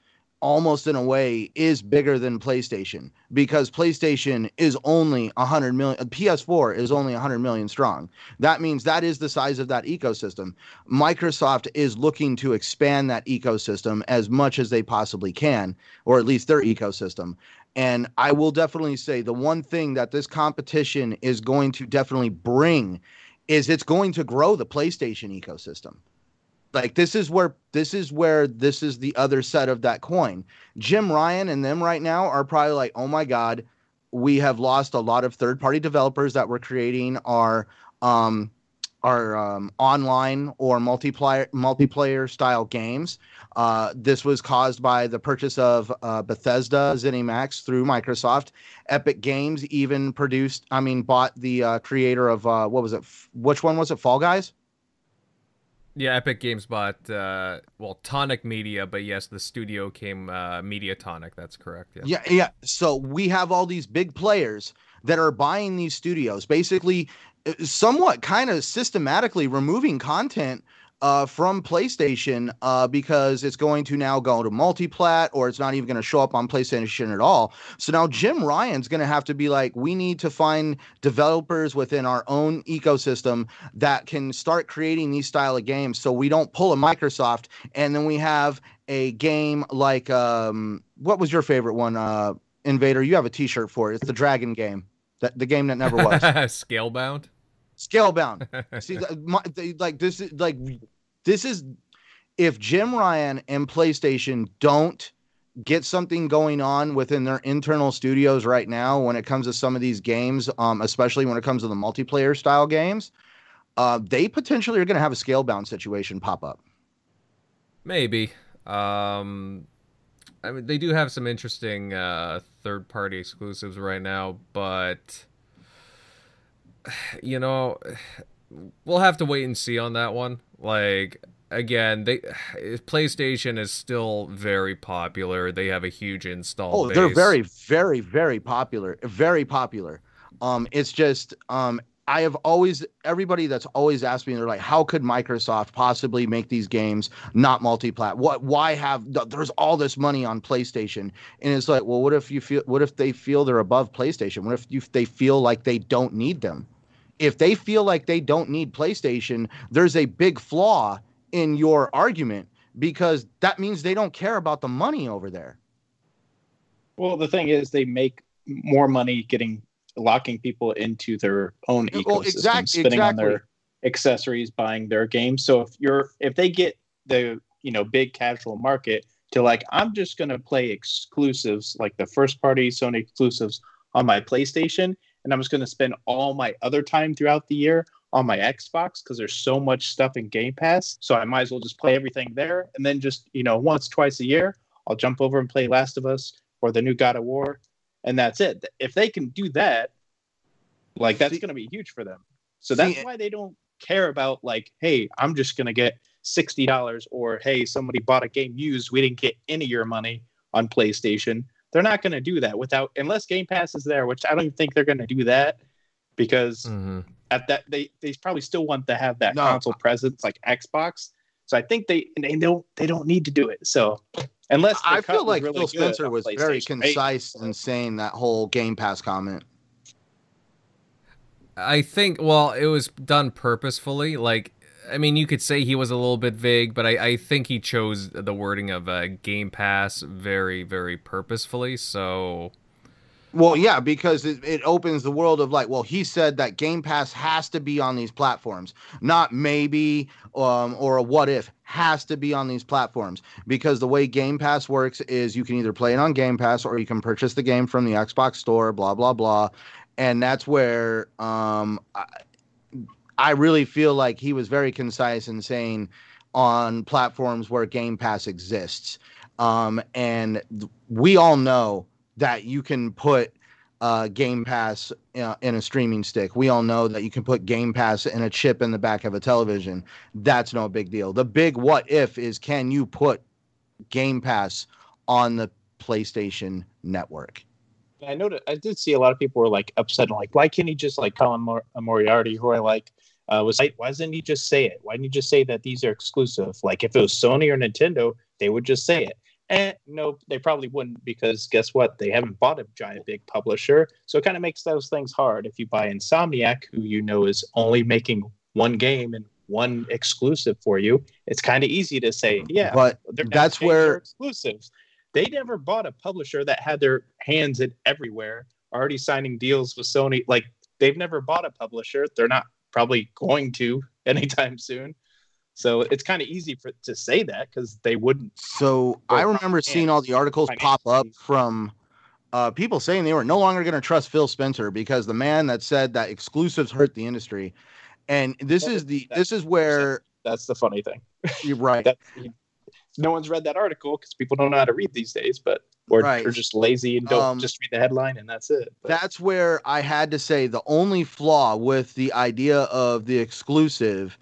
almost in a way is bigger than PlayStation because PlayStation is only 100 million uh, PS4 is only 100 million strong. That means that is the size of that ecosystem. Microsoft is looking to expand that ecosystem as much as they possibly can or at least their ecosystem. And I will definitely say the one thing that this competition is going to definitely bring is it's going to grow the PlayStation ecosystem like this is where this is where this is the other set of that coin. Jim Ryan and them right now are probably like, oh my god, we have lost a lot of third party developers that were creating our um our um, online or multiplayer multiplayer style games. Uh, this was caused by the purchase of uh, Bethesda ZeniMax through Microsoft. Epic Games even produced, I mean, bought the uh, creator of uh, what was it? F- which one was it? Fall Guys. Yeah, Epic Games bought uh, well Tonic Media, but yes, the studio came uh, Mediatonic. That's correct. Yeah. yeah, yeah. So we have all these big players that are buying these studios, basically, uh, somewhat kind of systematically removing content uh, from PlayStation uh, because it's going to now go to multiplat or it's not even going to show up on PlayStation at all. So now Jim Ryan's going to have to be like, we need to find developers within our own ecosystem that can start creating these style of games so we don't pull a Microsoft and then we have a game like um, what was your favorite one? Uh, Invader, you have a T-shirt for it. It's the Dragon game, that the game that never was. Scalebound. Scalebound. See, my, they, like this is like this is if Jim Ryan and PlayStation don't get something going on within their internal studios right now when it comes to some of these games, um, especially when it comes to the multiplayer style games, uh, they potentially are going to have a scalebound situation pop up. Maybe. Um, I mean, they do have some interesting uh, third party exclusives right now, but you know, we'll have to wait and see on that one. Like again, they PlayStation is still very popular. They have a huge install. Oh, base. they're very, very, very popular. Very popular. Um, it's just um, I have always everybody that's always asked me they're like how could Microsoft possibly make these games not multi-plat? What why have there's all this money on PlayStation. And it's like well what if you feel what if they feel they're above PlayStation? What if you, they feel like they don't need them? If they feel like they don't need PlayStation there's a big flaw in your argument because that means they don't care about the money over there. Well the thing is they make more money getting locking people into their own ecosystem, well, exact, spending exactly. on their accessories, buying their games. So if you're if they get the you know big casual market to like I'm just gonna play exclusives like the first party Sony exclusives on my PlayStation, and I'm just gonna spend all my other time throughout the year on my Xbox because there's so much stuff in Game Pass. So I might as well just play everything there, and then just you know once twice a year I'll jump over and play Last of Us or the new God of War and that's it. If they can do that, like that's going to be huge for them. So that's see, why they don't care about like, hey, I'm just going to get sixty dollars, or hey, somebody bought a game used, we didn't get any of your money on PlayStation. They're not going to do that without unless Game Pass is there, which I don't even think they're going to do that because mm-hmm. at that they they probably still want to have that no. console presence like Xbox. So I think they they don't they don't need to do it. So Unless I feel like really Phil Spencer was very concise in saying that whole Game Pass comment. I think, well, it was done purposefully. Like, I mean, you could say he was a little bit vague, but I, I think he chose the wording of uh, Game Pass very, very purposefully. So well, yeah, because it, it opens the world of like, well, he said that Game Pass has to be on these platforms, not maybe um, or a what if has to be on these platforms. Because the way Game Pass works is you can either play it on Game Pass or you can purchase the game from the Xbox Store, blah blah blah, and that's where um, I, I really feel like he was very concise in saying on platforms where Game Pass exists, um, and we all know that you can put uh, Game Pass uh, in a streaming stick. We all know that you can put Game Pass in a chip in the back of a television. That's no big deal. The big what if is can you put Game Pass on the PlayStation Network? I noticed. I did see a lot of people were like upset, and like, why can't he just like Colin Mor- Moriarty, who I like, uh, was like, why doesn't he just say it? Why didn't he just say that these are exclusive? Like, if it was Sony or Nintendo, they would just say it. Eh, and no, they probably wouldn't because guess what? They haven't bought a giant big publisher. So it kind of makes those things hard. If you buy Insomniac, who you know is only making one game and one exclusive for you, it's kind of easy to say, yeah, but that's where exclusives. They never bought a publisher that had their hands in everywhere, already signing deals with Sony. Like they've never bought a publisher. They're not probably going to anytime soon. So it's kind of easy for to say that because they wouldn't. So I remember seeing all the articles pop up from uh, people saying they were no longer going to trust Phil Spencer because the man that said that exclusives hurt the industry, and this is the this is where that's the funny thing. You're right. that, no one's read that article because people don't know how to read these days, but or right. are just lazy and don't um, just read the headline and that's it. But. That's where I had to say the only flaw with the idea of the exclusive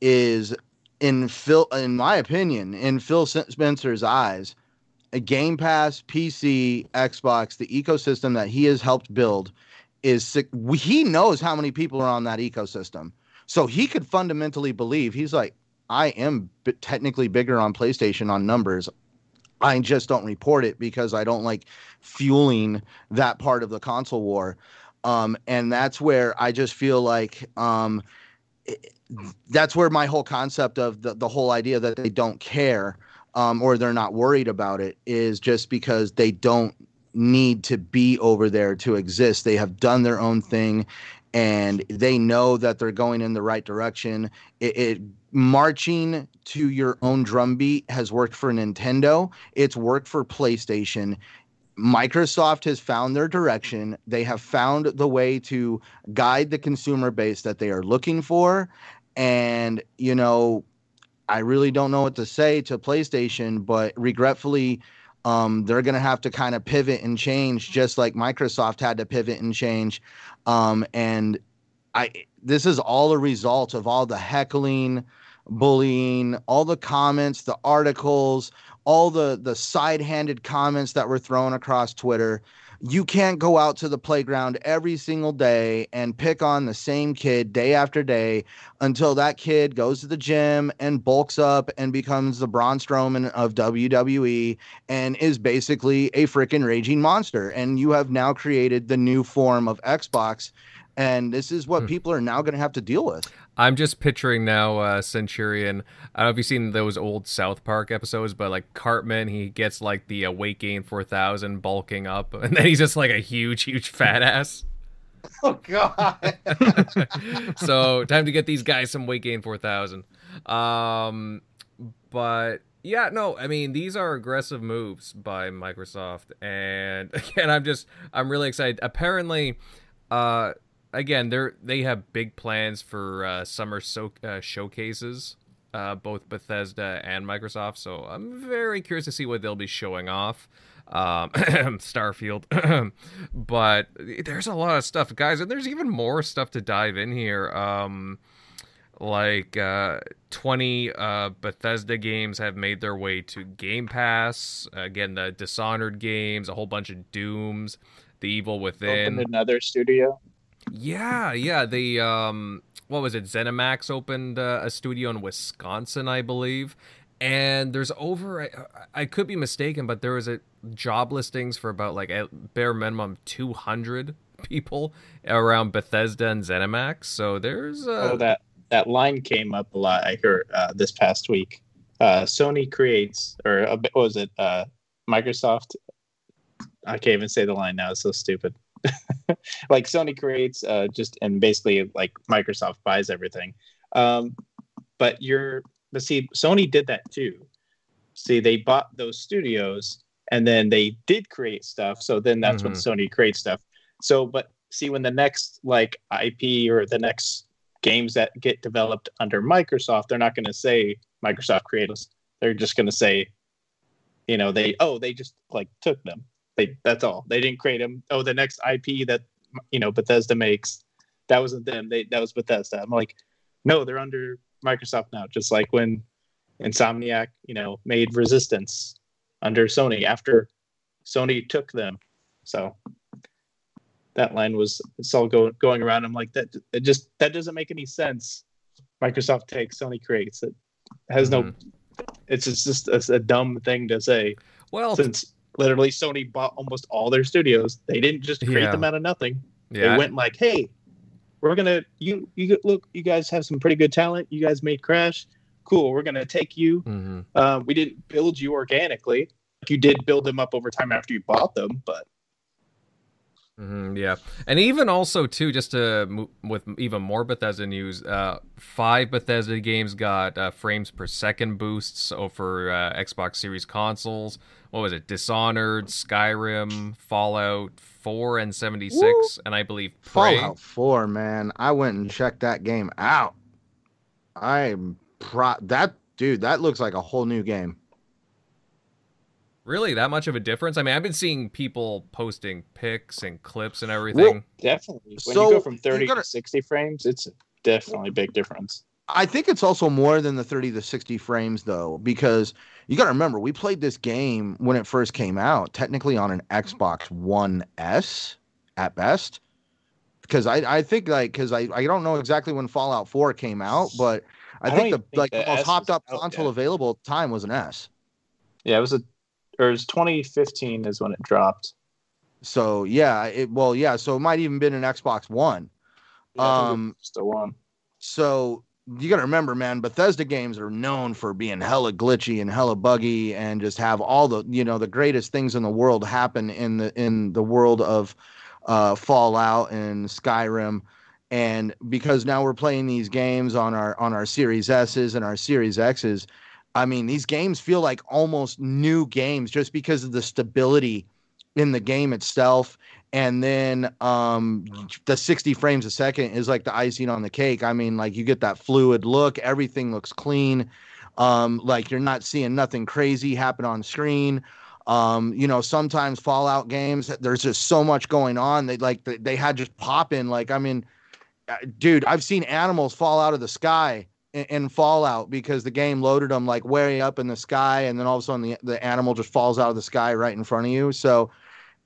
is in Phil, in my opinion, in Phil Spencer's eyes, a Game Pass, PC, Xbox, the ecosystem that he has helped build is sick. he knows how many people are on that ecosystem. So he could fundamentally believe he's like, I am b- technically bigger on PlayStation on numbers. I just don't report it because I don't like fueling that part of the console war. Um, and that's where I just feel like um, that's where my whole concept of the, the whole idea that they don't care um, or they're not worried about it is just because they don't need to be over there to exist. They have done their own thing and they know that they're going in the right direction. It, it marching to your own drumbeat has worked for Nintendo. It's worked for PlayStation. Microsoft has found their direction. They have found the way to guide the consumer base that they are looking for. And, you know, I really don't know what to say to PlayStation, but regretfully, um, they're going to have to kind of pivot and change, just like Microsoft had to pivot and change. Um, and I, this is all a result of all the heckling, bullying, all the comments, the articles, all the the side-handed comments that were thrown across Twitter you can't go out to the playground every single day and pick on the same kid day after day until that kid goes to the gym and bulks up and becomes the Braun Strowman of WWE and is basically a freaking raging monster. And you have now created the new form of Xbox. And this is what Hmm. people are now going to have to deal with. I'm just picturing now uh, Centurion. I don't know if you've seen those old South Park episodes, but like Cartman, he gets like the uh, weight gain 4000 bulking up, and then he's just like a huge, huge fat ass. Oh, God. so time to get these guys some weight gain 4000 um but yeah no i mean these are aggressive moves by microsoft and again i'm just i'm really excited apparently uh again they're they have big plans for uh summer so uh, showcases uh both bethesda and microsoft. So i'm very curious to see what they'll be showing off um starfield. But there's a lot of stuff guys and there's even more stuff to dive in here. Um like uh 20 uh Bethesda games have made their way to Game Pass. Again the Dishonored games a whole bunch of Dooms the Evil Within. Opened another studio. Yeah, yeah. The um, what was it? ZeniMax opened uh, a studio in Wisconsin, I believe. And there's over, I, I could be mistaken, but there was a job listings for about like at bare minimum 200 people around Bethesda and ZeniMax. So there's uh, oh, that that line came up a lot. I heard uh, this past week. Uh, Sony creates, or uh, what was it? Uh, Microsoft. I can't even say the line now. It's so stupid. like Sony creates, uh, just and basically like Microsoft buys everything. Um, but you're, but see, Sony did that too. See, they bought those studios and then they did create stuff. So then that's when Sony creates stuff. So, but see, when the next like IP or the next games that get developed under Microsoft, they're not going to say Microsoft Creators. They're just going to say, you know, they oh they just like took them. They that's all. They didn't create them. Oh, the next IP that you know Bethesda makes, that wasn't them. They that was Bethesda. I'm like, no, they're under Microsoft now. Just like when Insomniac, you know, made Resistance under Sony after Sony took them. So that line was it's all go, going around. I'm like that. It just that doesn't make any sense. Microsoft takes, Sony creates. It has no. Mm-hmm. It's just, just it's a dumb thing to say well, since literally Sony bought almost all their studios. They didn't just create Yeah. them out of nothing. yeah, They went like, hey, we're gonna you you look you guys have some pretty good talent. You guys made Crash. Cool. We're gonna take you. mhm. Uh, we didn't build you organically. You did build them up over time after you bought them, but hmm yeah, and even also too, just to with even more Bethesda news, uh, five Bethesda games got uh, frames per second boosts over uh, Xbox Series consoles. What was it? Dishonored, Skyrim, Fallout Four, and seventy six, and I believe Prey. Fallout 4, man. I went and checked that game out. I'm pro that dude, that looks like a whole new game. Really, that much of a difference? I mean, I've been seeing people posting pics and clips and everything. definitely when So, you go from 30 gotta- to 60 frames, it's definitely a big difference. I think it's also more than the 30 to 60 frames though, because you got to remember we played this game when it first came out, technically on an Xbox One S at best. Because I, I think like because I, I don't know exactly when Fallout 4 came out, but I, I think the think like the the most S hopped up console yet. available at the time was an S. Yeah, it was a or it was 2015 is when it dropped. So yeah, it well yeah, so it might even been an Xbox One. Yeah, I think it Um, just one. So you got to remember, man, Bethesda games are known for being hella glitchy and hella buggy, and just have all the you know the greatest things in the world happen in the in the world of uh, Fallout and Skyrim. And because now we're playing these games on our on our Series S's and our Series X's, I mean these games feel like almost new games just because of the stability in the game itself and then um the 60 frames a second is like the icing on the cake. I mean like you get that fluid look everything looks clean. Um like you're not seeing nothing crazy happen on screen. Um you know sometimes fallout games there's just so much going on they like they, they had just pop in. Like i mean uh, dude i've seen animals fall out of the sky in, in fallout because the game loaded them like way up in the sky and then all of a sudden the, the animal just falls out of the sky right in front of you. So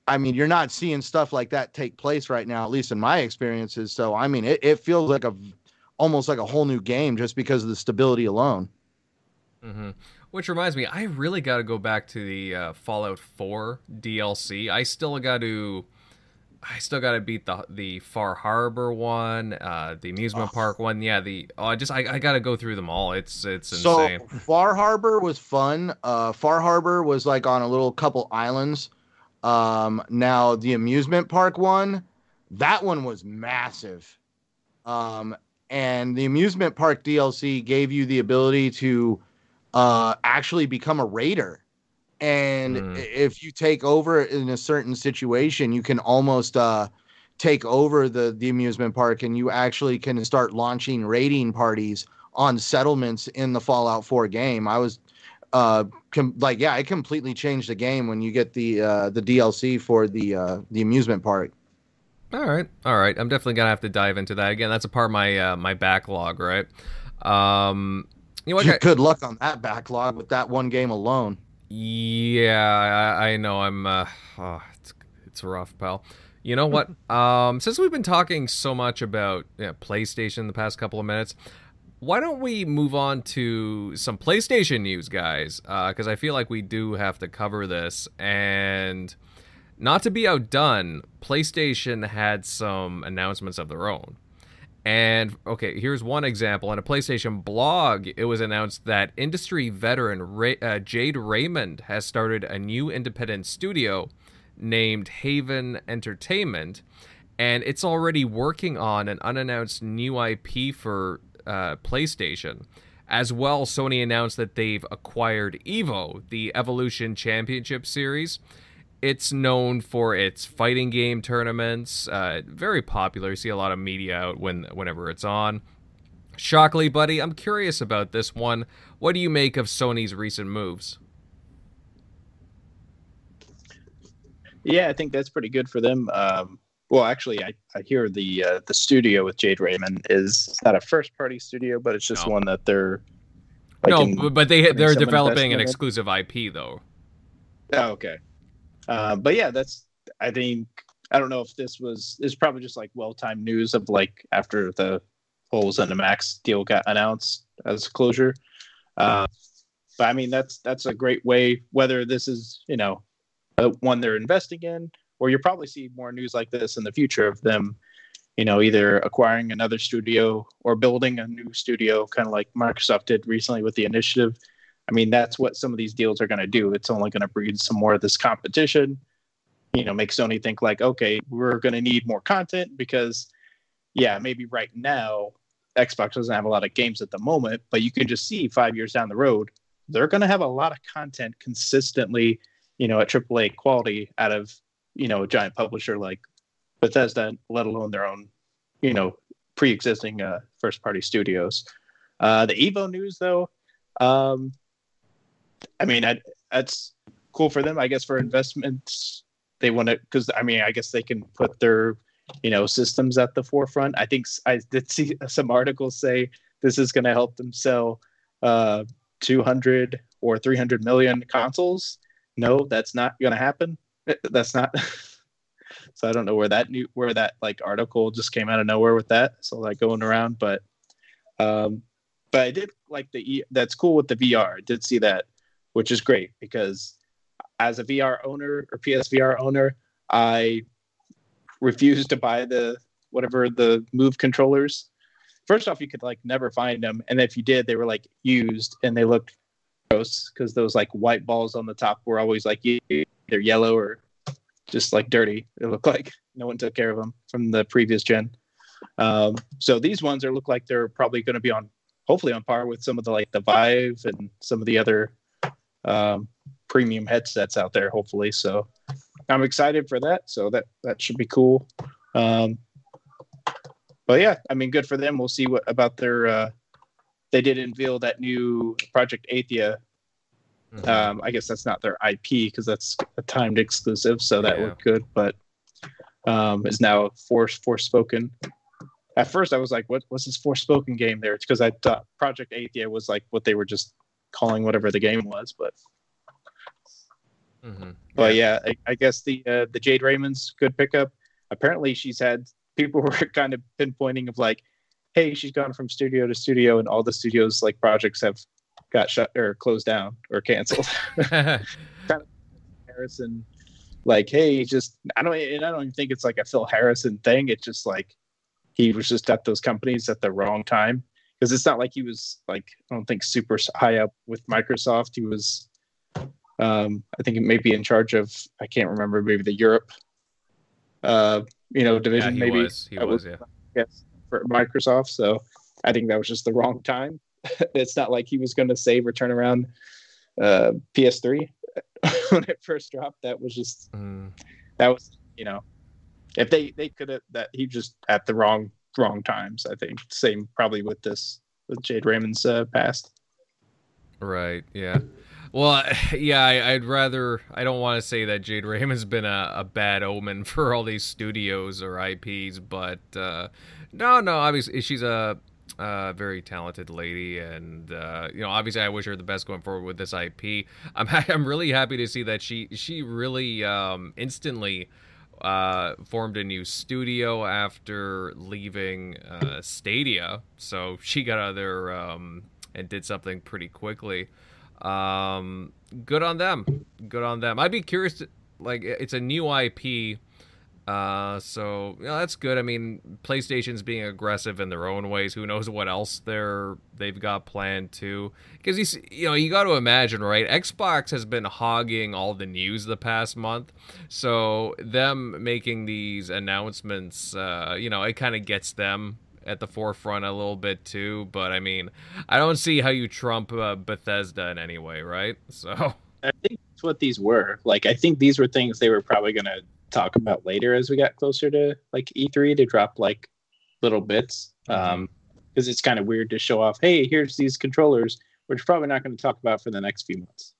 I mean, you're not seeing stuff like that take place right now, at least in my experiences. So, I mean, it, it feels like a almost like a whole new game just because of the stability alone. Mm-hmm. Which reminds me, I really got to go back to the uh, Fallout 4 DLC. I still got to, I still got to beat the the Far Harbor one, uh, the amusement oh. park one. Yeah, the oh, I just I, I got to go through them all. It's it's insane. So Far Harbor was fun. Uh, Far Harbor was like on a little couple islands. Um, now the amusement park one, that one was massive. Um, and the amusement park DLC gave you the ability to uh, actually become a raider. And mm. if you take over in a certain situation, you can almost uh, take over the the amusement park, and you actually can start launching raiding parties on settlements in the Fallout 4 game. I was uh com- like yeah it completely changed the game when you get the uh the dlc for the uh the amusement park all right. All right. I'm definitely gonna have to dive into that. Again that's a part of my uh my backlog right? Um you know what good luck on that backlog with that one game alone. Yeah i, I know. I'm uh oh, it's, it's rough pal. You know what? Um since we've been talking so much about you know, playstation the past couple of minutes why don't we move on to some PlayStation news, guys? Because uh, I feel like we do have to cover this. And not to be outdone, PlayStation had some announcements of their own. And okay, here's one example. On a PlayStation blog, it was announced that industry veteran uh, Jade Raymond has started a new independent studio named Haven Entertainment, and it's already working on an unannounced new IP for uh, PlayStation. As well, Sony announced that they've acquired Evo, the Evolution Championship Series. It's known for its fighting game tournaments. Uh, very popular. You see a lot of media out when whenever it's on. Shockley, buddy, I'm curious about this one. What do you make of Sony's recent moves? Yeah, I think that's pretty good for them. Um, well, actually, I, I hear the uh, the studio with Jade Raymond is not a first party studio, but it's just no. one that they're like, no, but they they're developing an exclusive IP though. Oh, okay. Uh, but yeah, that's I think I don't know if this was is probably just like well timed news of like after the whole ZeniMax deal got announced as closure. Uh, but I mean that's that's a great way. Whether this is you know one they're investing in or you'll probably see more news like this in the future of them, you know, either acquiring another studio or building a new studio, kind of like Microsoft did recently with the initiative. I mean, that's what some of these deals are going to do. It's only going to breed some more of this competition. You know, make Sony think like, okay, we're going to need more content because, yeah, maybe right now Xbox doesn't have a lot of games at the moment, but you can just see five years down the road, they're going to have a lot of content consistently, you know, at AAA quality out of you know a giant publisher like Bethesda, let alone their own you know pre-existing uh, first-party studios. Uh, the Evo news, though, um, I mean, I, that's cool for them, I guess. For investments, they want to because I mean, I guess they can put their you know systems at the forefront. I think I did see some articles say this is going to help them sell uh, 200 or 300 million consoles. No, that's not going to happen. That's not. so I don't know where that new where that like article just came out of nowhere with that. So like going around, but um, but I did like the that's cool with the VR. I did see that, which is great because as a VR owner or PSVR owner, I refused to buy the whatever the move controllers. First off, you could like never find them, and if you did, they were like used and they looked gross because those like white balls on the top were always like they're yellow or just like dirty. It looked like no one took care of them from the previous gen. Um, so these ones are look like they're probably going to be on, hopefully on par with some of the like the Vive and some of the other um, premium headsets out there. Hopefully, so I'm excited for that. So that that should be cool. Um, but yeah, I mean, good for them. We'll see what about their. Uh, they did unveil that new Project Athia Mm-hmm. Um, I guess that's not their IP because that's a timed exclusive, so that yeah. looked good. But um, is now force Forspoken. At first, I was like, "What? was this Forspoken game?" There, It's because I thought Project Athia was like what they were just calling whatever the game was, but Mm-hmm. But yeah, I, I guess the uh, the Jade Raymond's good pickup. Apparently, she's had people were kind of pinpointing of like, hey, she's gone from studio to studio, and all the studios like projects have got shut or closed down or canceled. Harrison, like, hey, just I don't, and I don't even think it's like a Phil Harrison thing. It's just like he was just at those companies at the wrong time because it's not like he was like I don't think super high up with Microsoft. He was, um, I think, maybe in charge of I can't remember maybe the Europe, uh, you know, yeah, division. he maybe was. He That was. was- Yeah. yes, for Microsoft. So I think that was just the wrong time. it's not like he was going to save or turn around uh, PS3 when it first dropped. That was just Mm. that was you know if they they could have that he just at the wrong wrong times. I think same probably with this with Jade Raymond's uh, past. Right. Yeah. Well, yeah, I, I'd rather. I don't want to say that Jade Raymond's been a, a bad omen for all these studios or IPs, but uh, no, no. Obviously, she's a, a very talented lady, and uh, you know, obviously, I wish her the best going forward with this IP. I'm I'm really happy to see that she she really um, instantly uh, formed a new studio after leaving uh, Stadia. So she got out of there um, and did something pretty quickly. Um, good on them. Good on them. I'd be curious. To, like, it's a new IP. Uh, so you know, that's good. I mean, PlayStation's being aggressive in their own ways. Who knows what else they're they've got planned too? Because you see- you know you got to imagine, right? Xbox has been hogging all the news the past month, so them making these announcements, uh, you know, it kind of gets them at the forefront a little bit too. But I mean, I don't see how you trump uh, Bethesda in any way, right? So I think that's what these were. Like I think these were things they were probably to talk about later as we got closer to like E3 to drop like little bits. Um, because it's kind of weird to show off, hey, here's these controllers, which we're probably not going to talk about for the next few months.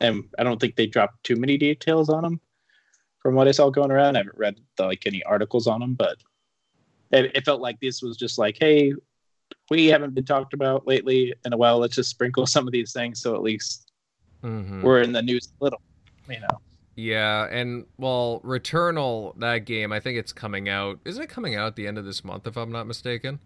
And I don't think they dropped too many details on them from what I saw going around. I haven't read the, like any articles on them, but it, it felt like this was just like, hey, we haven't been talked about lately in a while. Let's just sprinkle some of these things so at least mhm. we're in the news a little, you know. Yeah, and well, Returnal, that game, I think it's coming out. Isn't it coming out at the end of this month, if I'm not mistaken?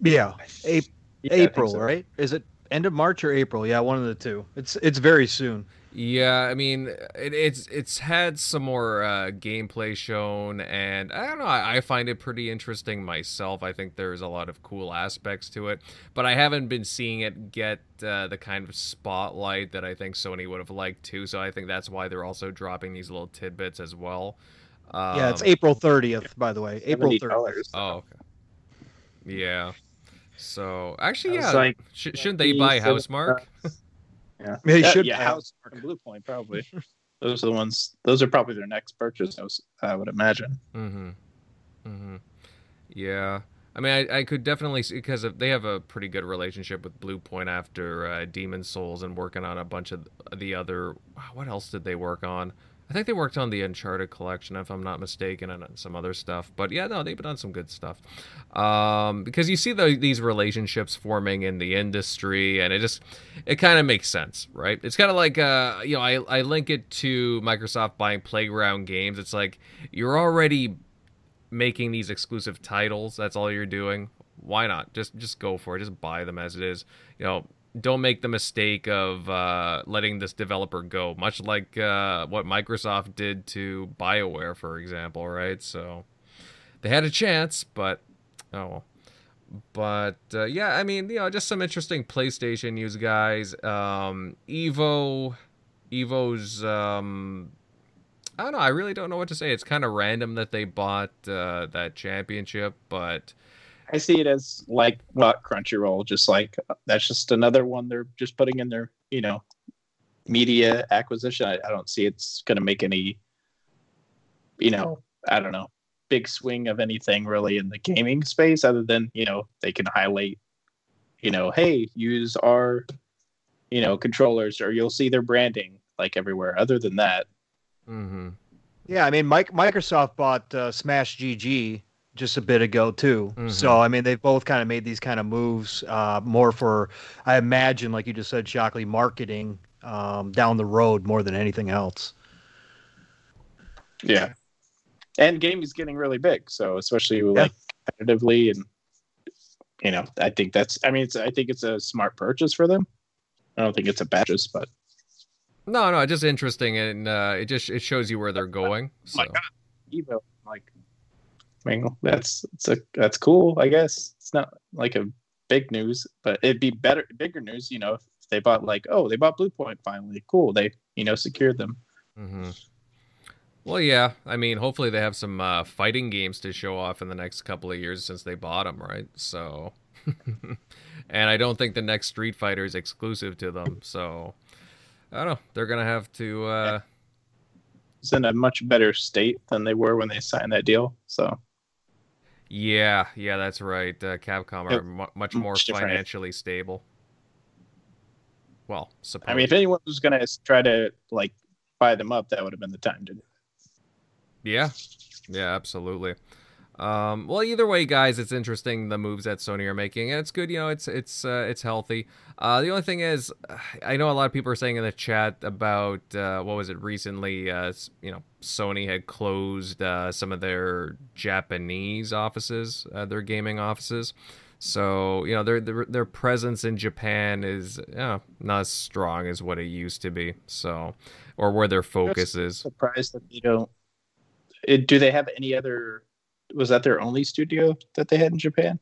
Yeah, A- Yeah, April, so. right? Is it end of March or April? Yeah, one of the two. It's it's very soon. Yeah, I mean, it, it's it's had some more uh, gameplay shown, and I don't know. I, I find it pretty interesting myself. I think there's a lot of cool aspects to it, but I haven't been seeing it get uh, the kind of spotlight that I think Sony would have liked to. So I think that's why they're also dropping these little tidbits as well. Um, yeah, it's April 30th, by the way. April 30th. Oh, okay. Yeah. So actually, yeah. like, Sh- shouldn't they buy Housemarque? Yeah, They yeah, should Yeah, House and Bluepoint probably. those are the ones. Those are probably their next purchase. I, was, I would imagine. Mm-hmm. Mm-hmm. Yeah. I mean, I, I could definitely see because they have a pretty good relationship with Bluepoint after uh, Demon's Souls and working on a bunch of the other. What else did they work on? I think they worked on the Uncharted collection, if I'm not mistaken, and some other stuff. But yeah, no, they've done some good stuff. Um, because you see the, these relationships forming in the industry, and it just it kind of makes sense, right? It's kind of like uh, you know, I I link it to Microsoft buying Playground Games. It's like you're already making these exclusive titles. That's all you're doing. Why not? Just just go for it. Just buy them as it is. You know, don't make the mistake of uh, letting this developer go. Much like uh, what Microsoft did to BioWare, for example, right? So they had a chance, but oh well. But uh, yeah, I mean, you know, just some interesting PlayStation news, guys. Um, Evo, Evo's. Um, I don't know. I really don't know what to say. It's kind of random that they bought uh, that championship, but I see it as like what Crunchyroll, just like that's just another one they're just putting in their you know media acquisition. I, I don't see it's going to make any you know I don't know big swing of anything really in the gaming space other than you know they can highlight you know hey use our you know controllers or you'll see their branding like everywhere. Other than that, hmm Yeah, I mean, Mike, Microsoft bought uh, Smash GG just a bit ago too. Mhm. So I mean, they've both kind of made these kind of moves uh, more for, I imagine, like you just said, Shockley, marketing um, down the road more than anything else. Yeah, and gaming's getting really big, so especially like competitively, and you know, I think that's. I mean, it's. I think it's a smart purchase for them. I don't think it's a bad purchase, but No, no, just interesting, and uh, it just it shows you where they're going. So. my God. Evo, like, I mean, that's it's a that's cool. I guess it's not like a big news, but it'd be better, bigger news. You know, if they bought like, oh, they bought Bluepoint finally. Cool. They you know secured them. Mm-hmm. Well, yeah. I mean, hopefully they have some uh, fighting games to show off in the next couple of years since they bought them, right? So, and I don't think the next Street Fighter is exclusive to them. So, I don't know. They're gonna have to. Uh, It's in a much better state than they were when they signed that deal. So yeah, yeah, that's right. Uh, Capcom are mu- much more different. financially stable. Well, suppose. I mean, if anyone was gonna try to like buy them up, that would have been the time to. do it. Yeah, yeah, absolutely. Um, well, either way, guys, it's interesting the moves that Sony are making, and it's good. You know, it's it's uh, it's healthy. Uh, the only thing is, I know a lot of people are saying in the chat about uh, what was it recently? Uh, you know, Sony had closed uh, some of their Japanese offices, uh, their gaming offices. So you know, their their, their presence in Japan is you know, not as strong as what it used to be. So, or where their focus is. Surprised that they don't. It, do they have any other? Was that their only studio that they had in Japan?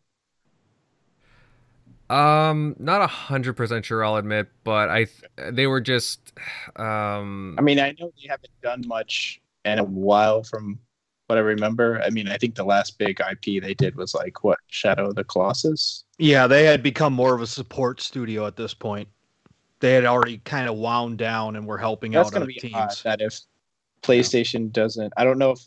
Um, not a hundred percent sure. I'll admit, but I th- they were just um. I mean, I know they haven't done much in a while from what I remember. I mean, I think the last big IP they did was like what Shadow of the Colossus. Yeah, they had become more of a support studio at this point. They had already kind of wound down and were helping That's out going other to be odd teams. that if PlayStation doesn't, I don't know if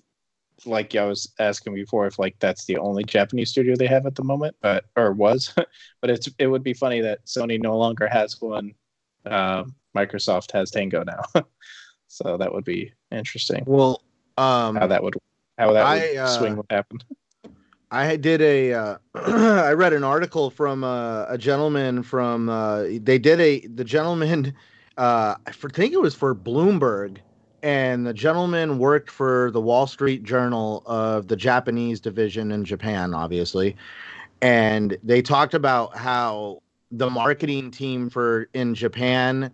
like I was asking before if like that's the only Japanese studio they have at the moment, but or was, but it's it would be funny that Sony no longer has one. Um, Microsoft has Tango now, so that would be interesting. Well, um, How that would how that would I, uh, swing would happen. I did a. Uh, I read an article from uh, a gentleman from. Uh, they did a. The gentleman, uh, I think it was for Bloomberg, and the gentleman worked for the Wall Street Journal of the Japanese division in Japan, obviously, and they talked about how the marketing team for in Japan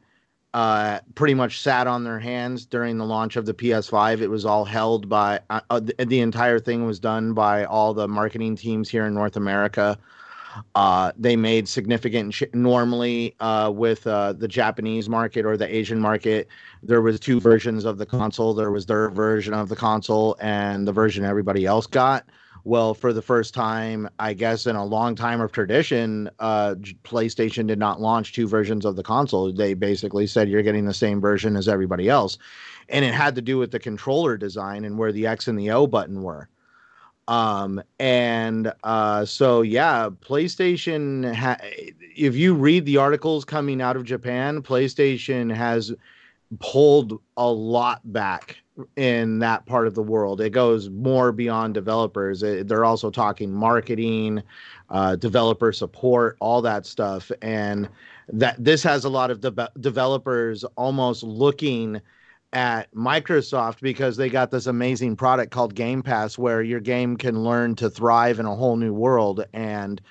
uh, pretty much sat on their hands during the launch of the PS5. It was all held by uh, uh, the, the entire thing was done by all the marketing teams here in North America. Uh, they made significant sh- normally uh, with uh, the Japanese market or the Asian market. There was two versions of the console. There was their version of the console and the version everybody else got. Well, for the first time, I guess in a long time of tradition, uh, PlayStation did not launch two versions of the console. They basically said you're getting the same version as everybody else, and it had to do with the controller design and where the X and the O button were. Um, and uh, so yeah, PlayStation. Ha- if you read the articles coming out of Japan, PlayStation has pulled a lot back in that part of the world. It goes more beyond developers. It- they're also talking marketing, uh, developer support, all that stuff, and that this has a lot of de- developers almost looking at Microsoft because they got this amazing product called Game Pass where your game can learn to thrive in a whole new world and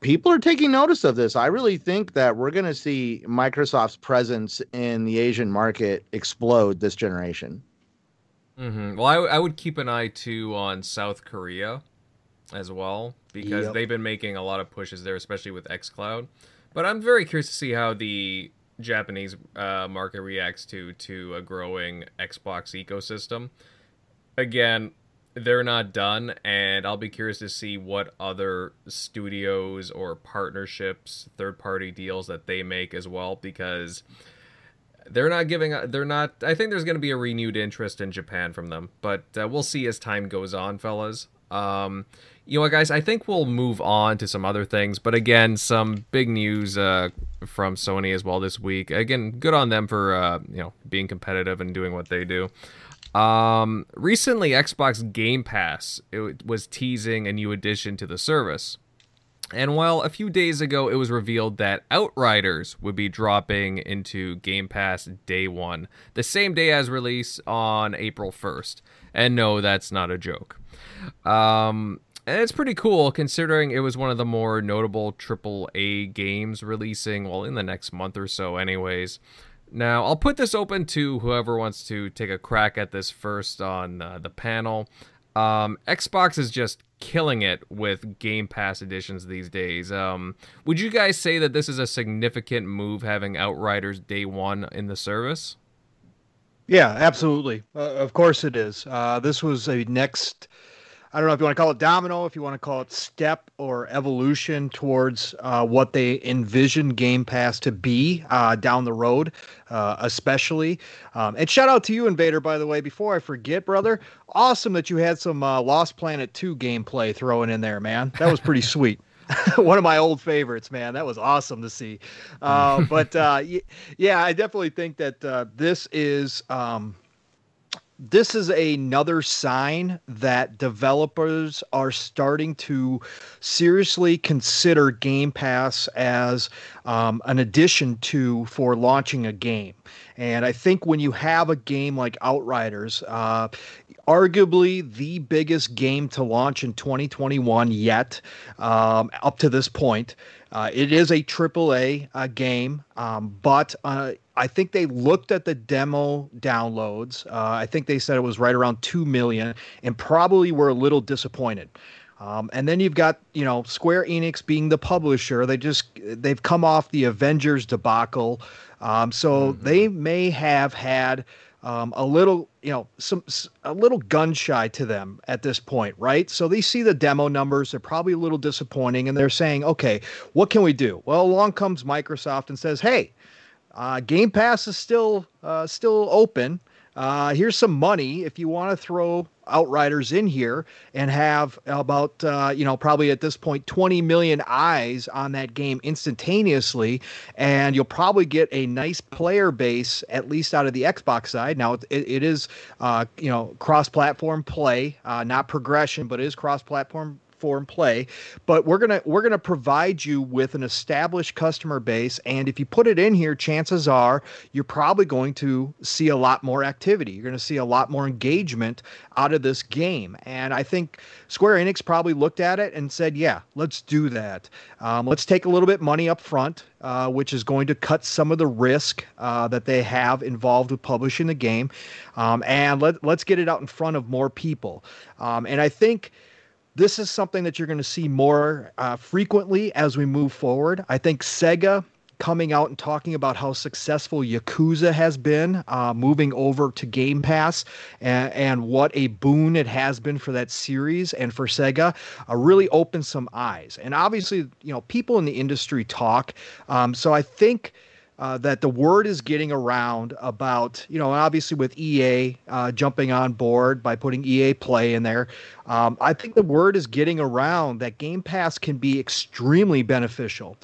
people are taking notice of this. I really think that we're going to see Microsoft's presence in the Asian market explode this generation. hmm Well, I, w- I would keep an eye too on South Korea as well because Yep. they've been making a lot of pushes there, especially with XCloud. But I'm very curious to see how the Japanese uh, market reacts to to a growing Xbox ecosystem. Again, they're not done, and I'll be curious to see what other studios or partnerships, third party deals that they make as well, because they're not giving they're not i think there's going to be a renewed interest in japan from them but uh, we'll see as time goes on fellas um you know what guys i think we'll move on to some other things but again some big news uh from sony as well this week again good on them for uh you know being competitive and doing what they do um recently xbox game pass it was teasing a new addition to the service And well, a few days ago, it was revealed that Outriders would be dropping into Game Pass day one, the same day as release on April 1st. And no, that's not a joke. Um, and it's pretty cool considering it was one of the more notable AAA games releasing, well, in the next month or so, anyways. Now, I'll put this open to whoever wants to take a crack at this first on uh, the panel. Um, Xbox is just killing it with Game Pass editions these days. Um, would you guys say that this is a significant move having Outriders day one in the service? Yeah, absolutely. Uh, of course it is. Uh, this was a next I don't know if you want to call it domino, if you want to call it step or evolution towards uh, what they envision Game Pass to be uh, down the road, uh, especially. Um, and shout out to you, Invader, by the way. Before I forget, brother, awesome that you had some uh, Lost Planet 2 gameplay thrown in there, man. That was pretty sweet. one of my old favorites, man. That was awesome to see. Uh, but uh, yeah, I definitely think that this is um, this is another sign that developers are starting to seriously consider Game Pass as um, an addition to for launching a game. And I think when you have a game like Outriders, uh, arguably the biggest game to launch in 2021 yet, um, up to this point. Uh, it is a AAA uh, game, um, but uh, I think they looked at the demo downloads. Uh, I think they said it was right around 2 million and probably were a little disappointed. Um, and then you've got, you know, Square Enix being the publisher. They just, they've come off the Avengers debacle. Um, so mm-hmm. they may have had um, a little, you know, some a little gun shy to them at this point, right? So they see the demo numbers; they're probably a little disappointing, and they're saying, "Okay, what can we do?" Well, along comes Microsoft and says, "Hey, uh, Game Pass is still uh, still open. Uh, here's some money if you want to throw Outriders in here and have about uh, you know probably at this point 20 million eyes on that game instantaneously, and you'll probably get a nice player base at least out of the Xbox side. Now it, it is uh, you know cross-platform play, uh, not progression, but it is cross-platform form play but we're gonna we're gonna provide you with an established customer base and if you put it in here chances are you're probably going to see a lot more activity. You're to see a lot more engagement out of this game. And i think square enix probably looked at it and said yeah let's do that. Um, let's take a little bit money up front uh, which is going to cut some of the risk uh, that they have involved with publishing the game. Um, and let, let's get it out in front of more people. Um, and i think this is something that you're going to see more uh, frequently as we move forward. I think Sega coming out and talking about how successful Yakuza has been, uh, moving over to Game Pass, and, and, what a boon it has been for that series and for Sega, uh, really opened some eyes. And obviously, you know, people in the industry talk. Um, so I think uh, that the word is getting around about, you know, obviously with EA uh, jumping on board by putting EA Play in there. Um, I think the word is getting around that Game Pass can be extremely beneficial.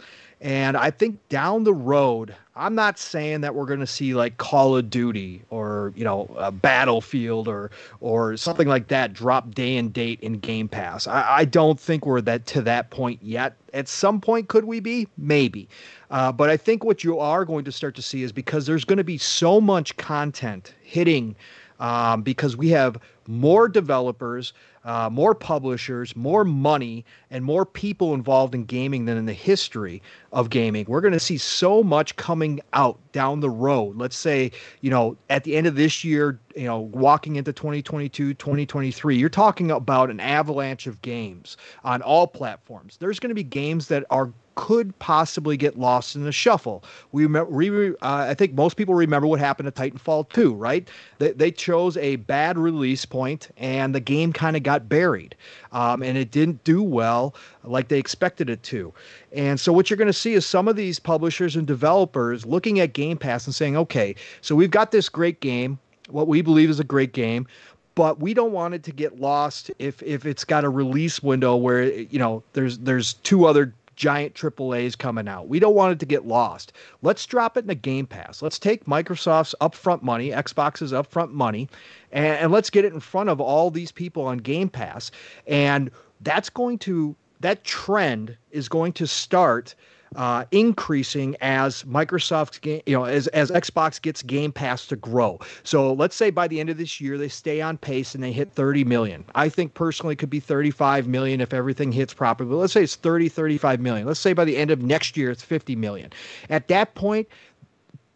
And I think down the road, I'm not saying that we're going to see like Call of Duty or you know a Battlefield or or something like that drop day and date in Game Pass. I, I don't think we're that to that point yet. At some point, could we be? Maybe. Uh, but I think what you are going to start to see is because there's going to be so much content hitting um, because we have more developers, uh, more publishers, more money, and more people involved in gaming than in the history of gaming. We're going to see so much coming out down the road. Let's say, you know, at the end of this year, you know, walking into 2022, 2023, you're talking about an avalanche of games on all platforms. There's going to be games that are could possibly get lost in the shuffle. We, uh, I think most people remember what happened to Titanfall 2, right? They, they chose a bad release point, and the game kind of got buried, um, and it didn't do well like they expected it to. And so what you're going to see is some of these publishers and developers looking at Game Pass and saying, okay, so we've got this great game, what we believe is a great game but we don't want it to get lost if if it's got a release window where you know there's there's two other giant AAAs coming out. We don't want it to get lost. Let's drop it in a Game Pass. Let's take Microsoft's upfront money, Xbox's upfront money, and, and let's get it in front of all these people on Game Pass. And that's going to that trend is going to start uh, increasing as Microsoft's game, you know, as, as Xbox gets Game Pass to grow. So let's say by the end of this year they stay on pace and they hit 30 million. I think personally could be 35 million if everything hits properly. But let's say it's 30, 35 million. Let's say by the end of next year it's 50 million. At that point,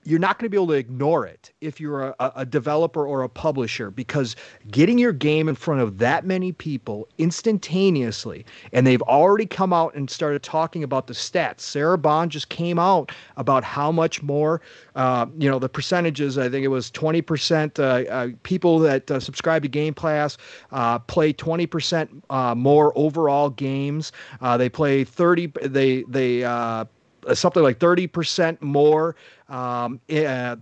you're not going to be able to ignore it if you're a, a, developer or a publisher because getting your game in front of that many people instantaneously and they've already come out and started talking about the stats. Sarah bond just came out about how much more uh, you know the percentages i think it was 20% uh, uh, people that uh, subscribe to game pass uh, play 20% uh, more overall games. They play 30 they they something like 30% more um, uh,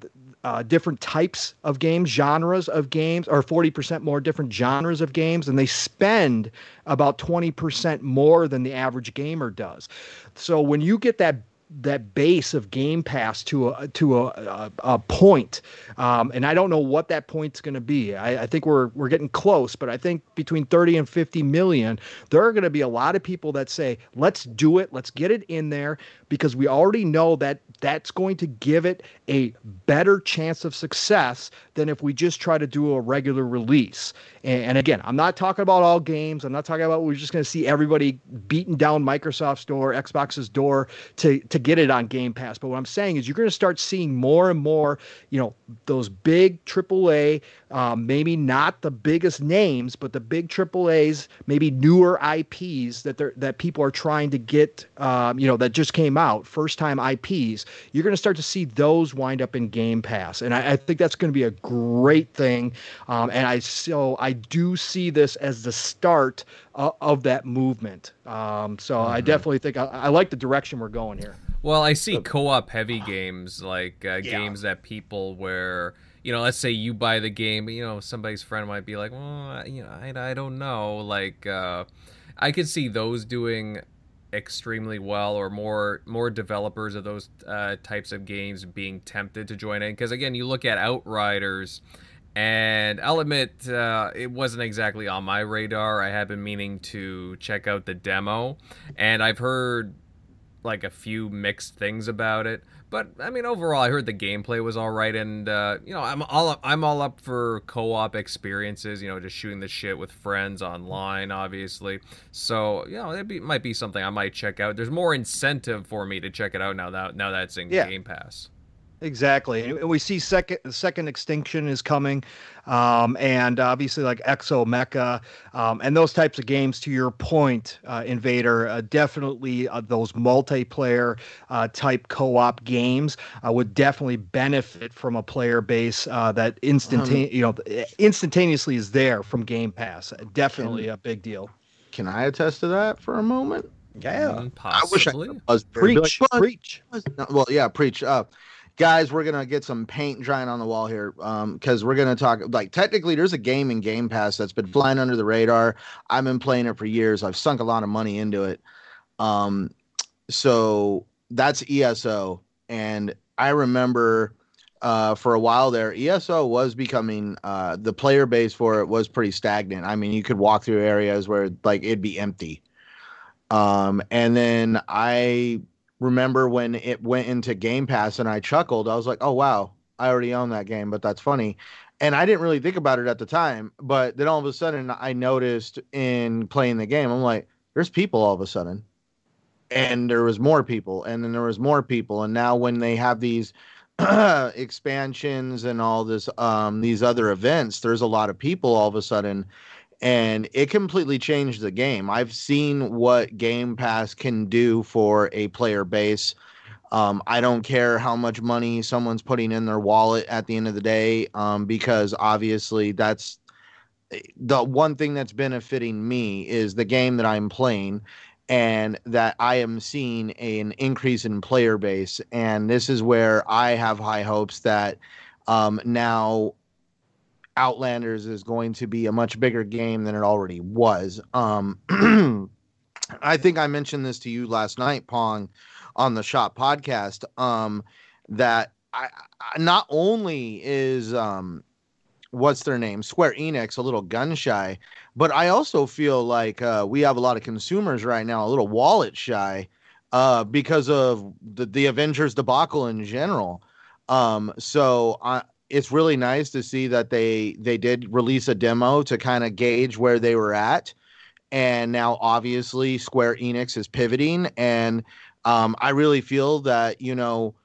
uh, different types of games, genres of games, or 40% more different genres of games, and they spend about 20% more than the average gamer does. So when you get that that base of Game Pass to a to a, a, a point, um, and I don't know what that point's going to be. I, I, think we're we're getting close, but I think between 30 and 50 million, there are going to be a lot of people that say, "Let's do it. Let's get it in there," because we already know that that's going to give it a better chance of success than if we just try to do a regular release. And, and again, I'm not talking about all games. I'm not talking about we're just going to see everybody beating down Microsoft's door, Xbox's door to to get it on Game Pass. But what I'm saying is you're going to start seeing more and more, you know, those big AAA, um, maybe not the biggest names, but the big AAAs, maybe newer IPs that they're, that people are trying to get, um, you know, that just came out, first time IPs. You're going to start to see those wind up in Game Pass, and I, I think that's going to be a great thing. Um, and I so I do see this as the start uh, of that movement. Um, so mm-hmm. I definitely think I, I like the direction we're going here. Well, I see co-op heavy games like uh, yeah. games that people where you know, let's say you buy the game, you know, somebody's friend might be like, well, you know, I, I don't know, like uh, I could see those doing extremely well or more more developers of those uh, types of games being tempted to join in because again you look at outriders and i'll admit uh, it wasn't exactly on my radar i have been meaning to check out the demo and i've heard like a few mixed things about it. But I mean, overall, I heard the gameplay was all right, and uh, you know, I'm all up, I'm all up for co-op experiences. You know, just shooting the shit with friends online, obviously. So you know, it be, might be something I might check out. There's more incentive for me to check it out now that now that's in yeah. Game Pass. Exactly, and we see second second extinction is coming, um, and obviously like Exomecha um, and those types of games. To your point, uh, Invader, uh, definitely uh, those multiplayer uh, type co-op games uh, would definitely benefit from a player base uh, that instantaneous um, you know instantaneously is there from Game Pass. Definitely can, a big deal. Can I attest to that for a moment? Yeah, possibly. Mm, I wish I was preach, like, preach. Well, yeah, preach. Uh, guys, we're gonna get some paint drying on the wall here, because um, we're gonna talk. Like, technically, there's a game in Game Pass that's been flying under the radar. I've been playing it for years. I've sunk a lot of money into it. Um, so that's ESO, and I remember. Uh, for a while there, ESO was becoming uh, the player base for it was pretty stagnant. I mean, you could walk through areas where like it'd be empty. Um, and then I remember when it went into Game Pass and I chuckled. I was like, "Oh wow, I already own that game," but that's funny. And I didn't really think about it at the time, but then all of a sudden I noticed in playing the game, I'm like, "There's people all of a sudden." And there was more people, and then there was more people, and now when they have these expansions and all this um these other events, there's a lot of people all of a sudden and it completely changed the game. I've seen what Game Pass can do for a player base. Um, I don't care how much money someone's putting in their wallet at the end of the day, um, because obviously that's eh, the one thing that's benefiting me is the game that I'm playing and that I am seeing an increase in player base. And this is where I have high hopes that um, now Outlanders is going to be a much bigger game than it already was. Um, I think I mentioned this to you last night, Pong, on the Shop podcast. Um, that I, I, not only is um, what's their name Square Enix a little gun shy, but I also feel like uh, we have a lot of consumers right now a little wallet shy uh, because of the, the Avengers debacle in general. Um, so I, it's really nice to see that they they did release a demo to kind of gauge where they were at, and now obviously Square Enix is pivoting, and um, I really feel that you know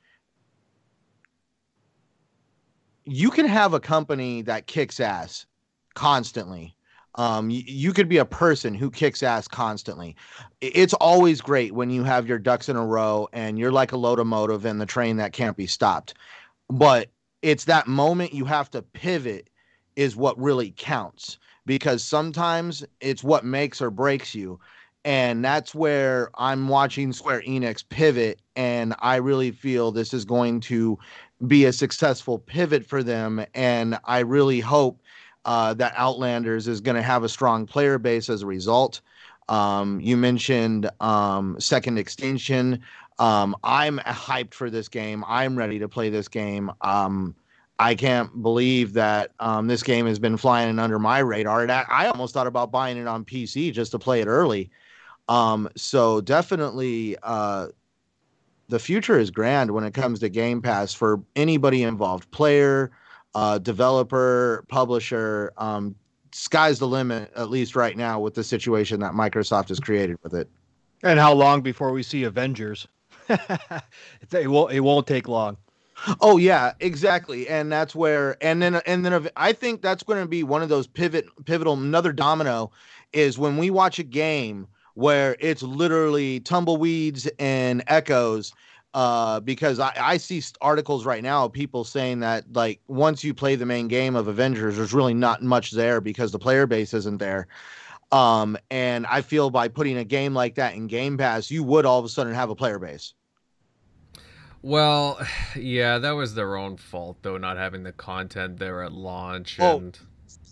you can have a company that kicks ass constantly. Um, you, you could be a person who kicks ass constantly. It's always great when you have your ducks in a row and you're like a locomotive and the train that can't be stopped. But it's that moment you have to pivot is what really counts because sometimes it's what makes or breaks you. And that's where I'm watching Square Enix pivot. And I really feel this is going to be a successful pivot for them. And I really hope uh, that Outlanders is going to have a strong player base as a result. Um, you mentioned um, Second Extinction. Um, I'm hyped for this game. I'm ready to play this game. Um, I can't believe that um, this game has been flying under my radar. And I, I, almost thought about buying it on PC just to play it early. Um, so definitely, uh, the future is grand when it comes to Game Pass for anybody involved, player, uh, developer, publisher. Um, sky's the limit, at least right now, with the situation that Microsoft has created with it. And how long before we see Avengers? It won't. It won't take long. Oh yeah, exactly, and that's where, and then, and then, I think that's going to be one of those pivot, pivotal. Another domino is when we watch a game where it's literally tumbleweeds and echoes uh, because I, I see articles right now people saying that like once you play the main game of Avengers, there's really not much there because the player base isn't there. Um, and I feel by putting a game like that in Game Pass, you would all of a sudden have a player base. Well, yeah, that was their own fault though, not having the content there at launch. And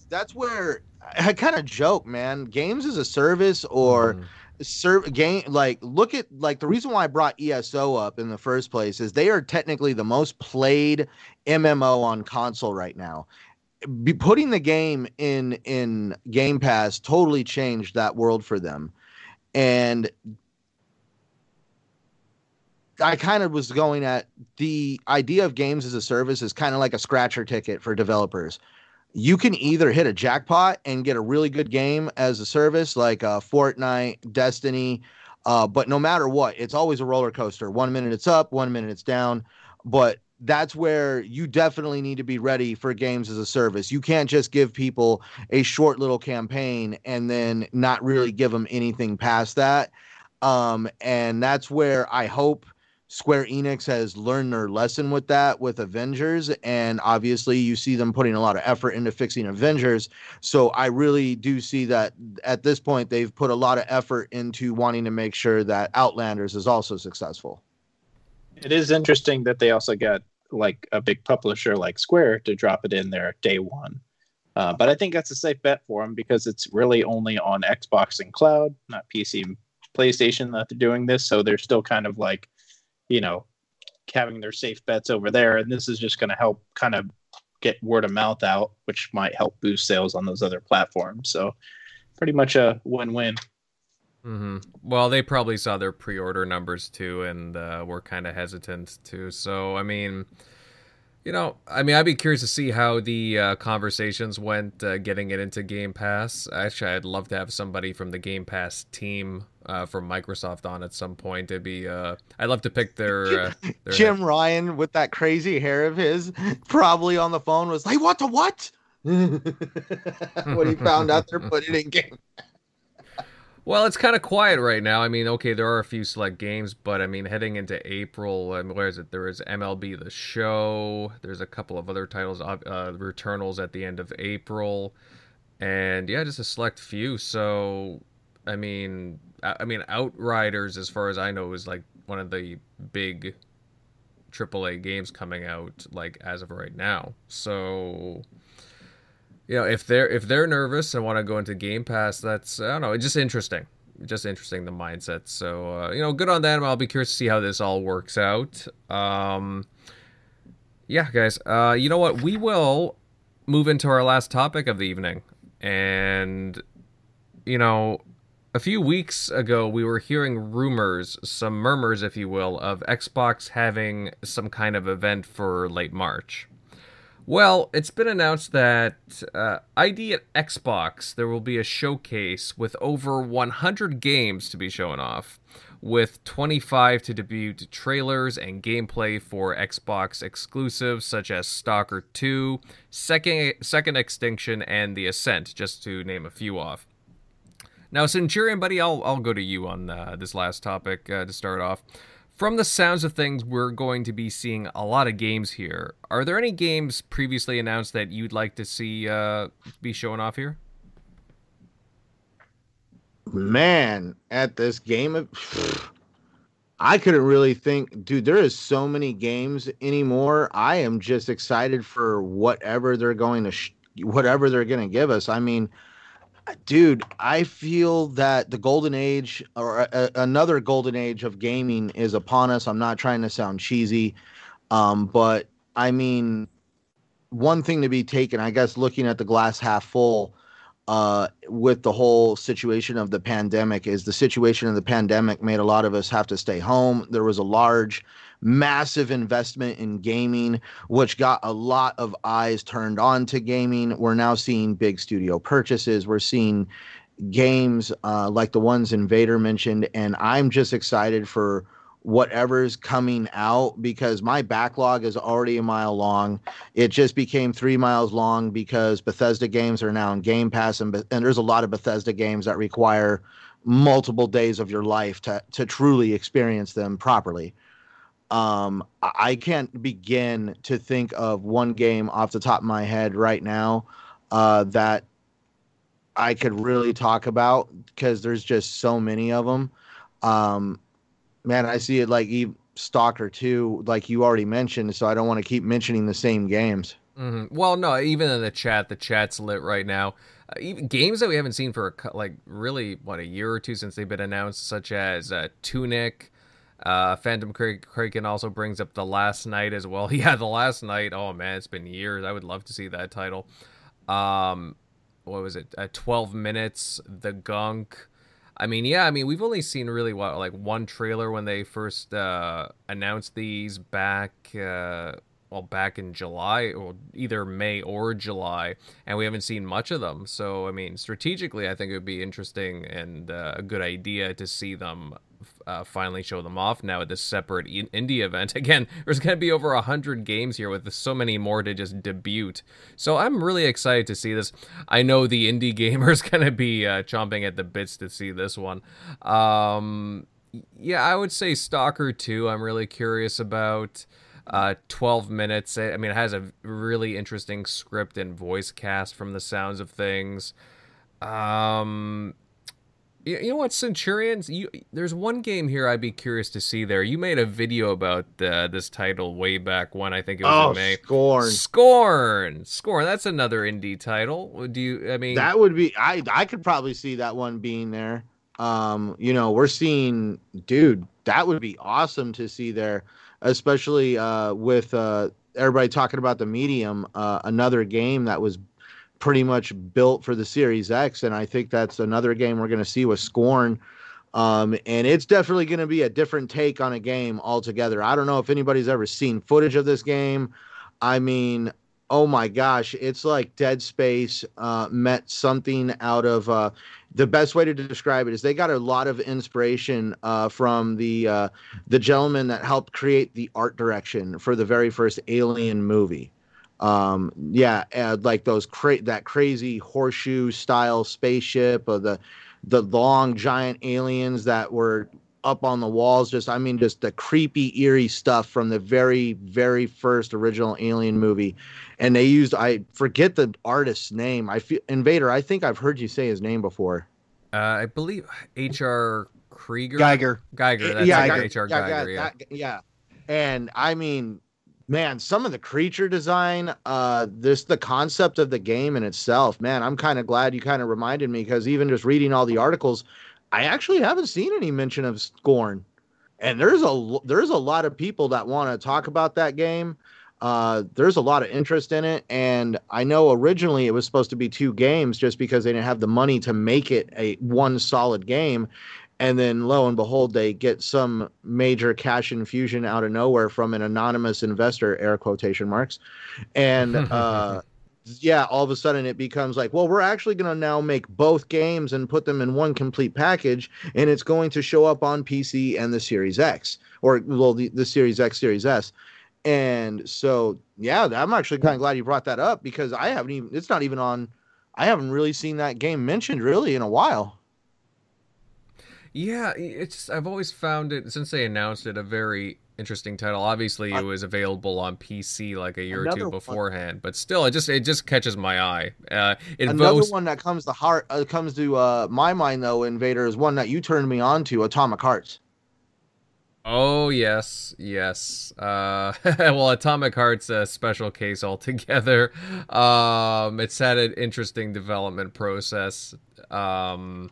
that's where I kind of joke, man. Games as a service or mm serve game like look at like the reason why I brought ESO up in the first place is they are technically the most played MMO on console right now. Be putting the game in in Game Pass totally changed that world for them. And I kind of was going at the idea of games as a service is kind of like a scratcher ticket for developers you can either hit a jackpot and get a really good game as a service like uh, Fortnite, Destiny, uh, but no matter what, it's always a roller coaster. One minute it's up, one minute it's down. But that's where you definitely need to be ready for games as a service. You can't just give people a short little campaign and then not really give them anything past that. Um, and that's where I hope Square Enix has learned their lesson with that with Avengers, and obviously you see them putting a lot of effort into fixing Avengers. So I really do see that at this point they've put a lot of effort into wanting to make sure that Outlanders is also successful. It is interesting that they also got like a big publisher like Square to drop it in there day one. Uh, but I think that's a safe bet for them because it's really only on Xbox and cloud, not PC and PlayStation that they're doing this. So they're still kind of like you know, having their safe bets over there. And this is just going to help kind of get word of mouth out, which might help boost sales on those other platforms. So, pretty much a win win. Mm-hmm. Well, they probably saw their pre order numbers too and uh, were kind of hesitant too. So, I mean, you know, I mean, I'd be curious to see how the uh, conversations went uh, getting it into Game Pass. Actually, I'd love to have somebody from the Game Pass team uh, from Microsoft on at some point. It'd be, uh, I'd love to pick their, uh, their Jim Ryan with that crazy hair of his, probably on the phone was like, "What to what?" when he found out they're putting it in Game. Well, it's kind of quiet right now. I mean, okay, there are a few select games, but I mean, heading into April, I mean, where is it? There is MLB The Show. There's a couple of other titles, uh, Returnals at the end of April, and yeah, just a select few. So, I mean, I mean, Outriders, as far as I know, is like one of the big AAA games coming out, like as of right now. So, you know, if they're if they're nervous and want to go into Game Pass, that's I don't know, it's just interesting, just interesting the mindset. So uh, you know, good on them. I'll be curious to see how this all works out. Um, yeah, guys. Uh, you know what? We will move into our last topic of the evening. And, you know, a few weeks ago, we were hearing rumors, some murmurs, if you will, of Xbox having some kind of event for late March. Well, it's been announced that uh, ID at Xbox, there will be a showcase with over 100 games to be shown off, with 25 to debut trailers and gameplay for Xbox exclusives such as Stalker 2, Second, Second Extinction, and The Ascent, just to name a few off. Now, Centurion, buddy, I'll, I'll go to you on uh, this last topic uh, to start off. From the sounds of things, we're going to be seeing a lot of games here. Are there any games previously announced that you'd like to see uh, be showing off here? Man, at this game, of, I couldn't really think, dude. There is so many games anymore. I am just excited for whatever they're going to, sh- whatever they're going to give us. I mean, dude, I feel that the golden age or a, another golden age of gaming is upon us. I'm not trying to sound cheesy, um, but I mean, one thing to be taken, I guess, looking at the glass half full uh, with the whole situation of the pandemic is the situation of the pandemic made a lot of us have to stay home. There was a large massive investment in gaming, which got a lot of eyes turned on to gaming. We're now seeing big studio purchases. We're seeing games uh, like the ones Invader mentioned, and I'm just excited for whatever's coming out because my backlog is already a mile long. It just became three miles long because Bethesda games are now in Game Pass, and, and there's a lot of Bethesda games that require multiple days of your life to to truly experience them properly um, I can't begin to think of one game off the top of my head right now uh, that I could really talk about because there's just so many of them. Um, man, I see it like Stalker 2, like you already mentioned, so I don't want to keep mentioning the same games. Mm-hmm. Well, no, even in the chat, the chat's lit right now. Uh, even games that we haven't seen for like really what a year or two since they've been announced, such as uh, Tunic, uh, Phantom Kraken also brings up the last night as well. Yeah, the last night. Oh man, it's been years. I would love to see that title. Um, what was it? Uh, Twelve minutes. The Gunk. I mean, yeah. I mean, we've only seen really what like one trailer when they first uh, announced these back. Uh, well, back in July, or either May or July, and we haven't seen much of them. So, I mean, strategically, I think it would be interesting and uh, a good idea to see them uh, finally show them off now at this separate indie event. Again, there's going to be over 100 games here with so many more to just debut. So I'm really excited to see this. I know the indie gamers going to be uh, chomping at the bits to see this one. Um, yeah, I would say Stalker 2, I'm really curious about. Uh, 12 minutes. I mean, it has a really interesting script and voice cast from the sounds of things. Um, you know what, Centurions? You there's one game here I'd be curious to see. There, you made a video about uh, this title way back when I think it was oh, in May. Scorn, Scorn, Scorn. That's another indie title. Do you? I mean, that would be. I I could probably see that one being there. Um, you know, we're seeing, dude. That would be awesome to see there, especially uh, with uh, everybody talking about the medium. Uh, another game that was pretty much built for the Series X, and I think that's another game we're going to see with Scorn. Um, and it's definitely going to be a different take on a game altogether. I don't know if anybody's ever seen footage of this game. I mean, oh my gosh, it's like Dead Space uh, met something out of. Uh, the best way to describe it is they got a lot of inspiration uh, from the uh, the gentleman that helped create the art direction for the very first Alien movie um yeah uh, like those cra- that crazy horseshoe style spaceship or the the long giant aliens that were up on the walls just i mean just the creepy eerie stuff from the very very first original alien movie. And they used i forget the artist's name. I feel invader i think i've heard you say his name before. Uh, i believe hr krieger? Geiger. Geiger that's yeah, like hr yeah, geiger yeah, yeah. yeah. And i mean man some of the creature design uh this the concept of the game in itself man i'm kind of glad you kind of reminded me because even just reading all the articles i actually haven't seen any mention of scorn and there's a there's a lot of people that want to talk about that game uh, there's a lot of interest in it. And I know originally it was supposed to be two games just because they didn't have the money to make it a one solid game. And then lo and behold, they get some major cash infusion out of nowhere from an anonymous investor, air quotation marks. And uh, yeah, all of a sudden it becomes like, well, we're actually going to now make both games and put them in one complete package, and it's going to show up on PC and the Series X, or well, the, the Series X, Series S. And so, yeah, I'm actually kind of glad you brought that up because I haven't even, it's not even on, I haven't really seen that game mentioned really in a while. Yeah, it's I've always found it since they announced it a very interesting title. Obviously, it was available on PC like a year or two beforehand, one. but still, it just it just catches my eye. Uh, it Another votes... one that comes to heart uh, comes to uh, my mind though, Invader is one that you turned me on to, Atomic Hearts. Oh yes, yes. Uh, well, Atomic Heart's a special case altogether. Um, it's had an interesting development process. Um,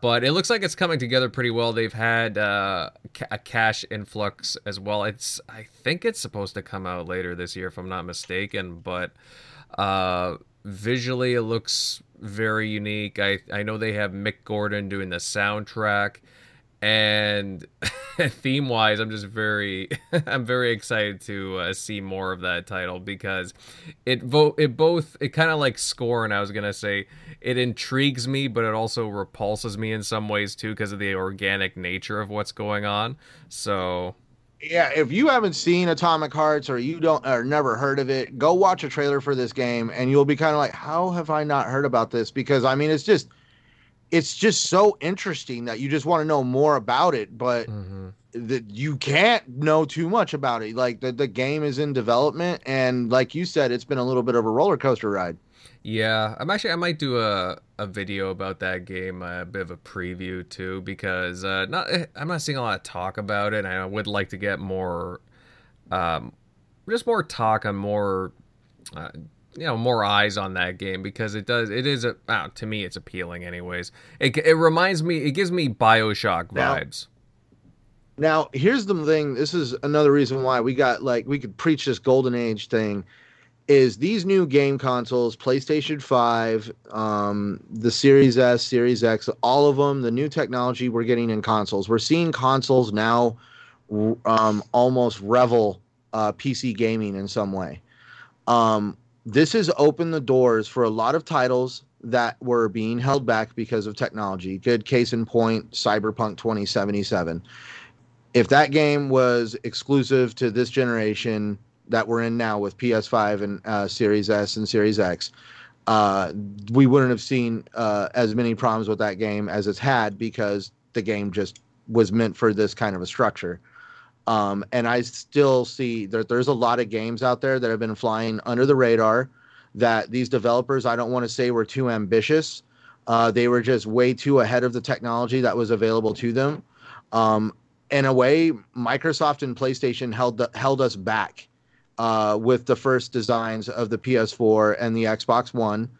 but it looks like it's coming together pretty well. They've had uh, a cash influx as well. It's I think it's supposed to come out later this year, if I'm not mistaken. But uh, visually, it looks very unique. I I know they have Mick Gordon doing the soundtrack, and theme wise, I'm just very I'm very excited to uh, see more of that title because it vote it both it kind of like Scorn. I was gonna say it intrigues me, but it also repulses me in some ways too because of the organic nature of what's going on. So yeah, if you haven't seen Atomic Hearts or you don't or never heard of it, go watch a trailer for this game and you'll be kind of like, how have I not heard about this? Because I mean, it's just it's just so interesting that you just want to know more about it, but mm-hmm. that you can't know too much about it. Like the, the game is in development and like you said, it's been a little bit of a roller coaster ride. Yeah, I'm actually I might do a, a video about that game, a bit of a preview too, because uh, not eh, I'm not seeing a lot of talk about it. I would like to get more, um, just more talk on more, uh, you know, more eyes on that game because it does it is a uh, to me it's appealing anyways. It it reminds me it gives me Bioshock vibes. Now, now here's the thing. This is another reason why we got like we could preach this golden age thing is these new game consoles, PlayStation 5, um, the Series S, Series X, all of them, the new technology we're getting in consoles. We're seeing consoles now um, almost revel uh, PC gaming in some way. Um, this has opened the doors for a lot of titles that were being held back because of technology. Good case in point, Cyberpunk 2077. If that game was exclusive to this generation, that we're in now with PS5 and uh, Series S and Series X, uh, we wouldn't have seen uh, as many problems with that game as it's had because the game just was meant for this kind of a structure. Um, and I still see that there's a lot of games out there that have been flying under the radar that these developers, I don't want to say were too ambitious. Uh, they were just way too ahead of the technology that was available to them. Um, in a way, Microsoft and PlayStation held the, held us back uh, with the first designs of the PS4 and the Xbox One.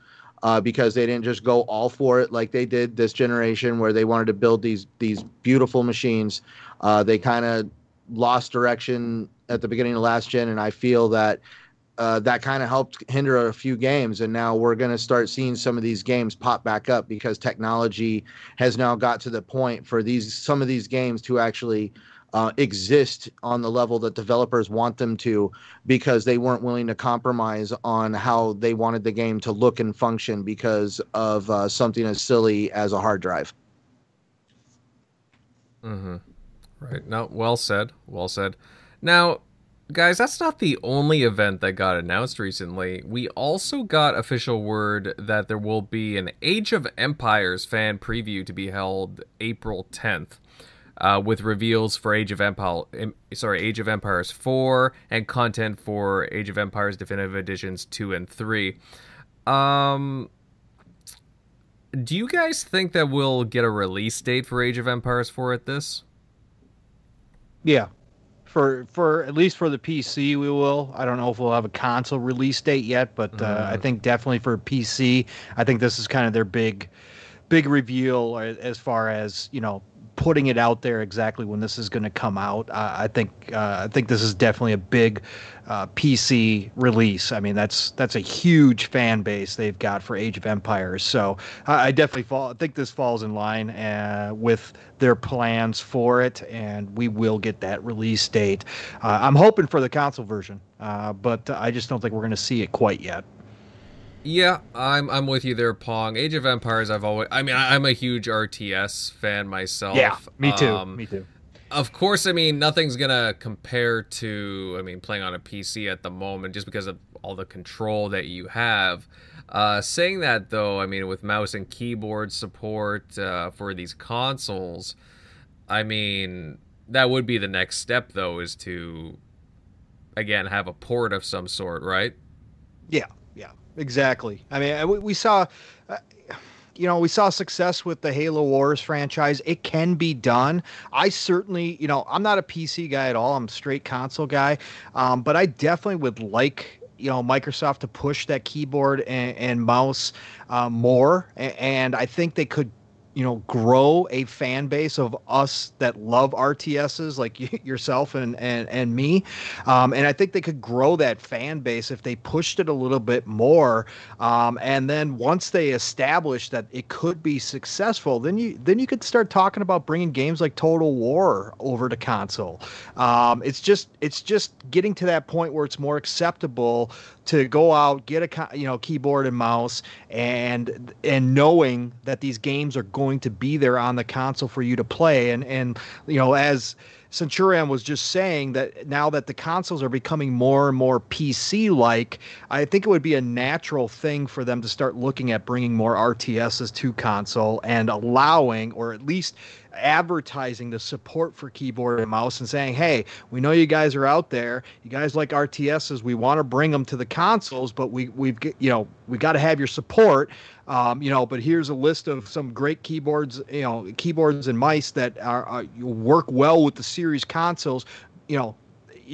Uh, because they didn't just go all for it like they did this generation, where they wanted to build these these beautiful machines. Uh, they kind of lost direction at the beginning of last gen, and I feel that uh, that kind of helped hinder a few games. And now we're going to start seeing some of these games pop back up because technology has now got to the point for these some of these games to actually uh, exist on the level that developers want them to because they weren't willing to compromise on how they wanted the game to look and function because of uh, something as silly as a hard drive. Mm-hmm. Right. No, well said. Well said. Now, guys, that's not the only event that got announced recently. We also got official word that there will be an Age of Empires fan preview to be held April 10th uh, with reveals for Age of Empire, sorry, Age of Empires 4 and content for Age of Empires Definitive Editions 2 and 3. Um, do you guys think that we'll get a release date for Age of Empires 4 at this? Yeah. For for at least for the PC, we will. I don't know if we'll have a console release date yet, but uh, mm. I think definitely for PC, I think this is kind of their big, big reveal as far as you know putting it out there exactly when this is going to come out. I think uh, I think this is definitely a big uh, PC release. I mean, that's that's a huge fan base they've got for Age of Empires. So I, I definitely fall. I think this falls in line uh, with their plans for it, and we will get that release date. Uh, I'm hoping for the console version, uh, but I just don't think we're going to see it quite yet. Yeah, I'm I'm with you there, Pong. Age of Empires, I've always. I mean, I, am a huge RTS fan myself. Yeah, me too. Um, me too. Of course, I mean nothing's gonna compare to. I mean, playing on a PC at the moment, just because of all the control that you have. Uh, saying that though, I mean, with mouse and keyboard support uh, for these consoles, I mean, that would be the next step though, is to again have a port of some sort, right? Yeah, Exactly. I mean, we, we saw, uh, you know, we saw success with the Halo Wars franchise. It can be done. I certainly, you know, I'm not a PC guy at all. I'm straight console guy. Um, but I definitely would like you know Microsoft to push that keyboard and, and mouse uh, more, and I think they could you know grow a fan base of us that love RTSs like yourself and and and me, um, and I think they could grow that fan base if they pushed it a little bit more. Um, and then once they establish that it could be successful, then you then you could start talking about bringing games like Total War over to console. Um, it's just it's just getting to that point where it's more acceptable to go out get a you know keyboard and mouse and and knowing that these games are going to be there on the console for you to play. And and you know as Centurion was just saying that now that the consoles are becoming more and more PC like, I think it would be a natural thing for them to start looking at bringing more RTSs to console and allowing, or at least advertising the support for keyboard and mouse and saying, "Hey, we know you guys are out there. You guys like RTSs. We want to bring them to the consoles, but we we've you know we got to have your support. Um, you know, but here's a list of some great keyboards, you know, keyboards and mice that are, are work well with the series consoles. You know,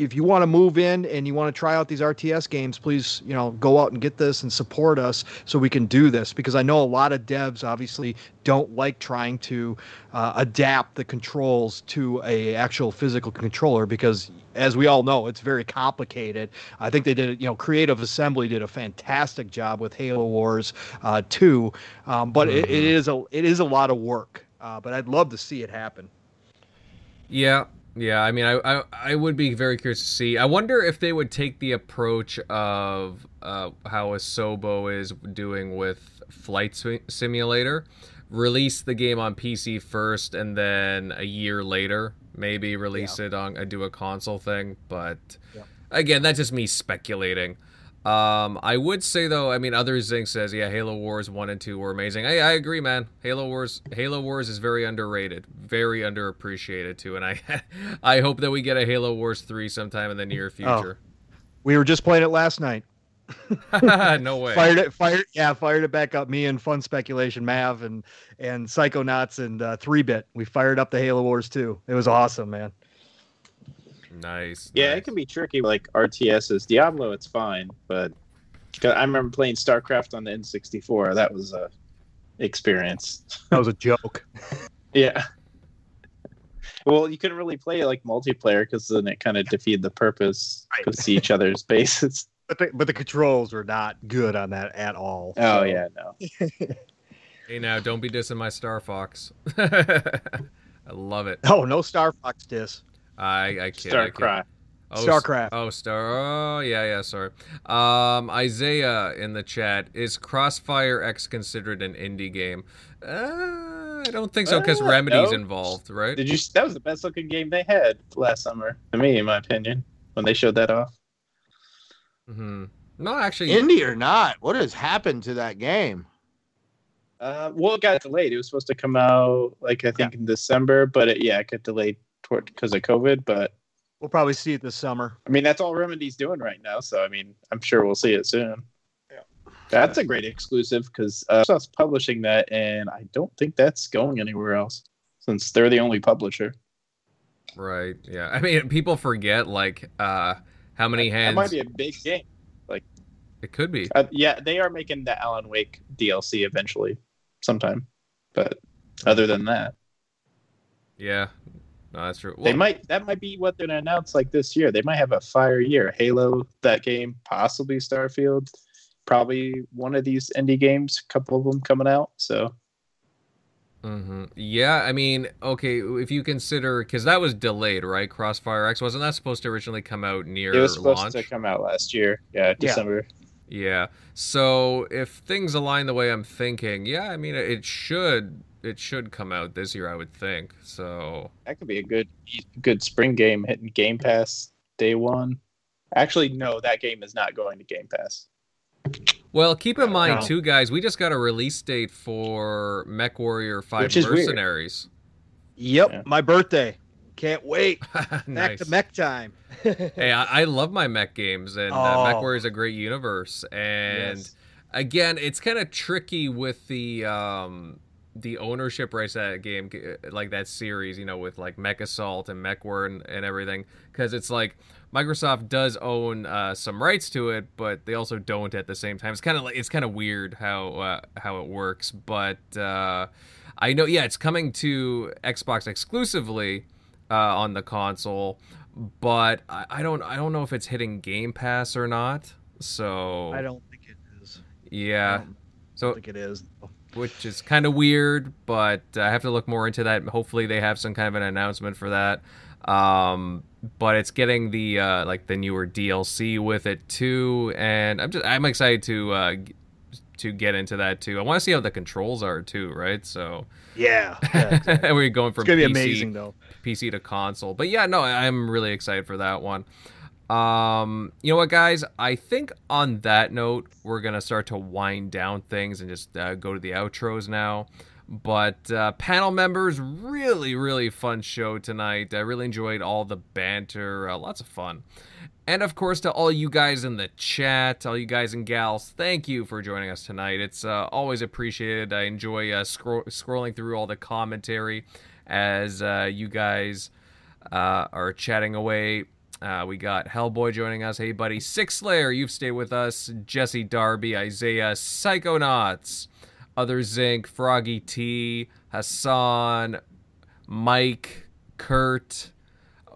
if you want to move in and you want to try out these RTS games, please, you know, go out and get this and support us so we can do this. Because I know a lot of devs obviously don't like trying to uh, adapt the controls to a actual physical controller because, as we all know, it's very complicated. I think they did, you know, Creative Assembly did a fantastic job with Halo Wars uh, 2, um, but mm-hmm. it, it mm-hmm. a it is a lot of work. Uh, but I'd love to see it happen. Yeah, yeah, I mean, I, I, I would be very curious to see. I wonder if they would take the approach of uh, how Asobo is doing with Flight Simulator, release the game on PC first, and then a year later maybe release yeah. it on uh, do a console thing. But yeah. again, that's just me speculating. Um, I would say though, I mean, other Zinc says, yeah, Halo Wars one and two were amazing. I, I agree, man. Halo Wars, Halo Wars is very underrated, very underappreciated too, and I, I hope that we get a Halo Wars three sometime in the near oh. future. Oh, we were just playing it last night. no way. Fired it, fired, yeah, fired it back up. Me and Fun Speculation, Mav, and and Psychonauts and uh, Three Bit. We fired up the Halo Wars two. It was awesome, man. Nice. Yeah, nice. it can be tricky. Like RTSs, Diablo, it's fine, but I remember playing StarCraft on the N64. That was a experience. That was a joke. yeah. Well, you couldn't really play like multiplayer because then it kind of defeated the purpose right. to see each other's bases. But the, but the controls were not good on that at all. Oh so. yeah, no. hey, now don't be dissing my Star Fox. I love it. Oh, no Star Fox diss. I I kid. Starcraft. Oh, Starcraft. Oh, Star. Oh, yeah, yeah. Sorry. Um, Isaiah in the chat is Crossfire X considered an indie game? Uh, I don't think so because uh, Remedy's no. involved, right? Did you? That was the best looking game they had last summer, to me, in my opinion, when they showed that off. Hmm. No, actually, indie or not, what has happened to that game? Uh, well, it got delayed. It was supposed to come out like I think yeah. in December, but it, yeah, it got delayed because of COVID, but we'll probably see it this summer. I mean, that's all Remedy's doing right now, so I mean, I'm sure we'll see it soon. Yeah, that's a great exclusive because uh, was publishing that, and I don't think that's going anywhere else since they're the only publisher. Right. Yeah. I mean, people forget like uh how many hands. That might be a big game. Like it could be. Uh, yeah, they are making the Alan Wake DLC eventually, sometime. But other than that, Yeah, no, that's true. they might that might be what they're gonna announce like this year. They might have a fire year. Halo, that game, possibly Starfield, probably one of these indie games. A couple of them coming out. So hmm Yeah, I mean, okay, if you consider because that was delayed, right? Crossfire X wasn't that supposed to originally come out near it was supposed launch? to come out last year. Yeah, December. Yeah. So if things align the way I'm thinking, yeah, I mean, it should it should come out this year, I would think. So That could be a good good spring game hitting Game Pass day one. Actually, no, that game is not going to Game Pass. Well, keep in mind No. too, guys. We just got a release date for Mech Warrior Five Which weird. Mercenaries. Yep, Yeah. my birthday. Can't wait. Back nice. to mech time. Hey, I, I love my mech games, and uh, Mech Oh. Warrior is a great universe. And Yes. again, it's kind of tricky with the um, the ownership rights to that game, uh, like that series, you know, with like Mech Assault and Mech War and, and everything, because it's like Microsoft does own uh, some rights to it, but they also don't at the same time. It's kind of like it's kind of weird how uh, how it works, but uh, I know, yeah, it's coming to Xbox exclusively uh, on the console, but I, I don't I don't know if it's hitting Game Pass or not. So I don't think it is. Yeah. I yeah, don't so think it is. Which is kind of weird, but I have to look more into that. Hopefully, they have some kind of an announcement for that. Um, but it's getting the uh, like the newer DLC with it too, and I'm just I'm excited to uh, to get into that too. I want to see how the controls are too, right? So Yeah. yeah exactly. we're going from it's gonna be amazing though. PC to console. But yeah, no, I'm really excited for that one. Um, you know what, guys? I think on that note, we're gonna start to wind down things and just uh, go to the outros now. But uh, panel members, really, really fun show tonight. I really enjoyed all the banter, uh, lots of fun. And of course, to all you guys in the chat, all you guys and gals, thank you for joining us tonight. It's uh, always appreciated. I enjoy uh, scro- scrolling through all the commentary as uh, you guys uh, are chatting away. Uh, we got Hellboy joining us. Hey, buddy. Six Slayer, you've stayed with us. Jesse Darby, Isaiah, Psychonauts, Other Zinc, Froggy T, Hassan, Mike, Kurt,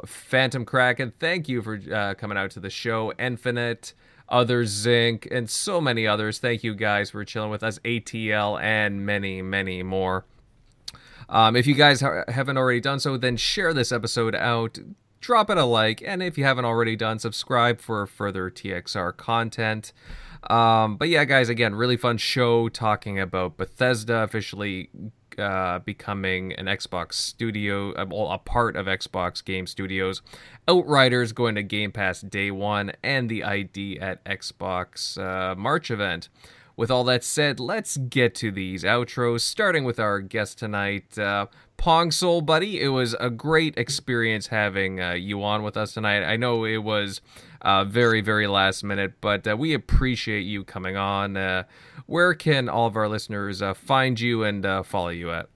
Phantom Kraken. Thank you for uh, coming out to the show. Infinite, Other Zinc, and so many others. Thank you guys for chilling with us. ATL and many, many more. Um, if you guys ha- haven't already done so, then share this episode out. Drop it a like, and if you haven't already done, subscribe for further TXR content. Um, but yeah, guys, again, really fun show talking about Bethesda officially uh, becoming an Xbox studio, uh, well, a part of Xbox Game Studios. Outriders going to Game Pass day one, and the ID at Xbox uh, March event. With all that said, let's get to these outros, starting with our guest tonight, uh, Pong Soul Buddy. It was a great experience having uh, you on with us tonight. I know it was uh, very, very last minute, but uh, we appreciate you coming on. Uh, where can all of our listeners uh, find you and follow you at?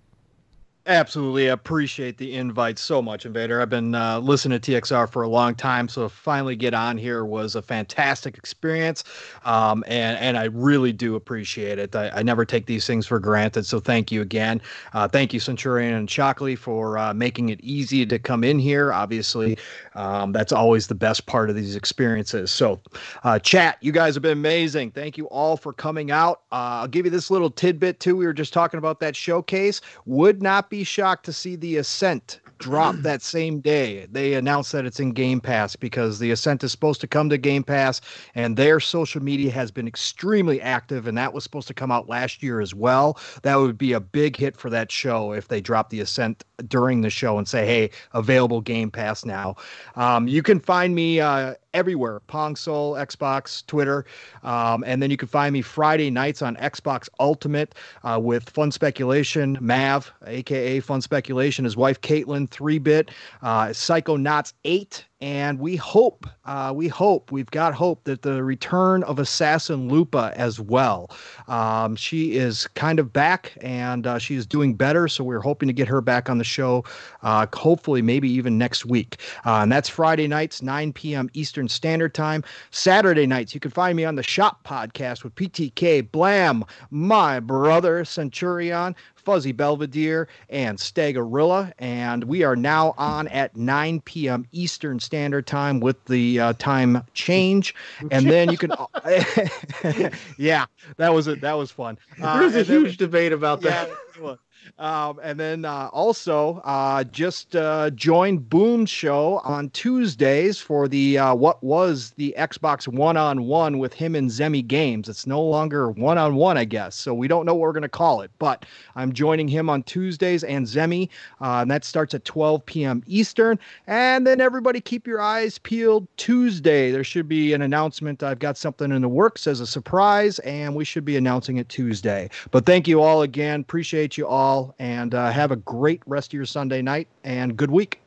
Absolutely I appreciate the invite so much, Invader. I've been uh, listening to TXR for a long time, so finally get on here was a fantastic experience, um, and and I really do appreciate it. I, I never take these things for granted, so thank you again. Uh, thank you, Centurion and Shockley, for uh, making it easy to come in here. Obviously, um, that's always the best part of these experiences. So, uh, chat, you guys have been amazing. Thank you all for coming out. Uh, I'll give you this little tidbit too. We were just talking about that showcase. Would not be shocked to see the Ascent drop that same day. They announced that it's in Game Pass because the Ascent is supposed to come to Game Pass, and their social media has been extremely active, and that was supposed to come out last year as well. That would be a big hit for that show if they drop the Ascent during the show and say, "Hey, available Game Pass now." Um, you can find me uh, everywhere: Pong Soul, Xbox, Twitter, um, and then you can find me Friday nights on Xbox Ultimate uh, with Fun Speculation, Mav, aka Fun Speculation, his wife Caitlin, Three Bit, uh, Psychonauts Eight, and we hope, uh, we hope, we've got hope that the return of Assassin Lupa as well. Um, she is kind of back and uh, she is doing better, so we're hoping to get her back on the show, uh, hopefully, maybe even next week. Uh, and that's Friday nights, 9 p.m. Eastern Standard Time. Saturday nights, you can find me on the Shop Podcast with PTK, Blam, my brother Centurion. Fuzzy Belvedere, and Stagorilla. And we are now on at 9 p.m. Eastern Standard Time with the uh, time change. And then you can, yeah, that was it. That was fun. Uh, was a huge debate about that. Yeah, um, and then uh, also uh, just uh, joined Boom's show on Tuesdays for the uh, what was the Xbox One on One with him and Zemi Games. It's no longer one on one, I guess. So we don't know what we're going to call it. But I'm joining him on Tuesdays and Zemi, uh, and that starts at 12 p.m. Eastern. And then everybody keep your eyes peeled. Tuesday there should be an announcement. I've got something in the works as a surprise, and we should be announcing it Tuesday. But thank you all again. Appreciate you all and uh, have a great rest of your Sunday night and good week.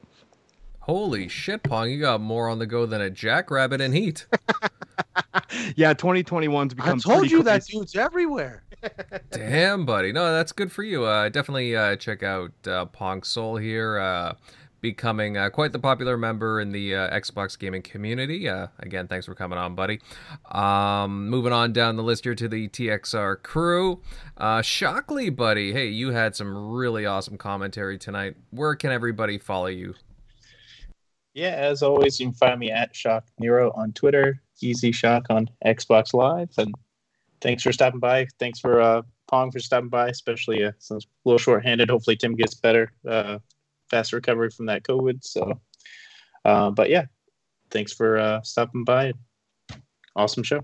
Holy shit, Pong! You got more on the go than a jackrabbit in heat. yeah, 2021's become. I told you crazy. that dude's everywhere. Damn, buddy. No, that's good for you. Uh, definitely uh, check out uh, Pong Soul here. Becoming uh, quite the popular member in the uh, Xbox gaming community. Uh, again, thanks for coming on, buddy. Um, moving on down the list here to the TXR crew. Uh, Shockley, buddy. Hey, you had some really awesome commentary tonight. Where can everybody follow you? Yeah, as always, you can find me at Shock Nero on Twitter, Easy Shock on Xbox Live, and thanks for stopping by. Thanks for uh, Pong for stopping by, especially uh, since a little short-handed. Hopefully, Tim gets better. Fast recovery from that COVID. So, uh, but yeah, thanks for uh, stopping by. Awesome show.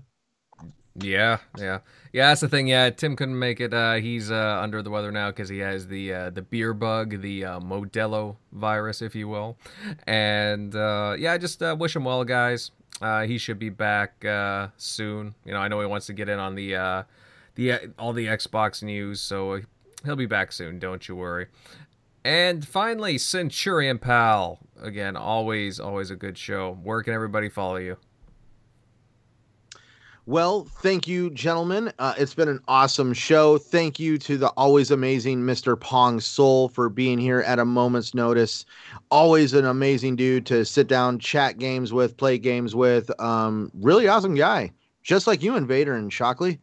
Yeah, yeah, yeah. That's the thing. Yeah, Tim couldn't make it. Uh, he's uh, under the weather now because he has the uh, the beer bug, the uh, Modelo virus, if you will. And uh, yeah, I just uh, wish him well, guys. He should be back soon. You know, I know he wants to get in on the the all the Xbox news, so he'll be back soon. Don't you worry. And finally, Centurion Pal. Again, always, always a good show. Where can everybody follow you? Well, thank you, gentlemen. Uh, it's been an awesome show. Thank you to the always amazing Mr. Pong Soul for being here at a moment's notice. Always an amazing dude to sit down, chat games with, play games with. Um, really awesome guy, just like you, Invader and Shockley.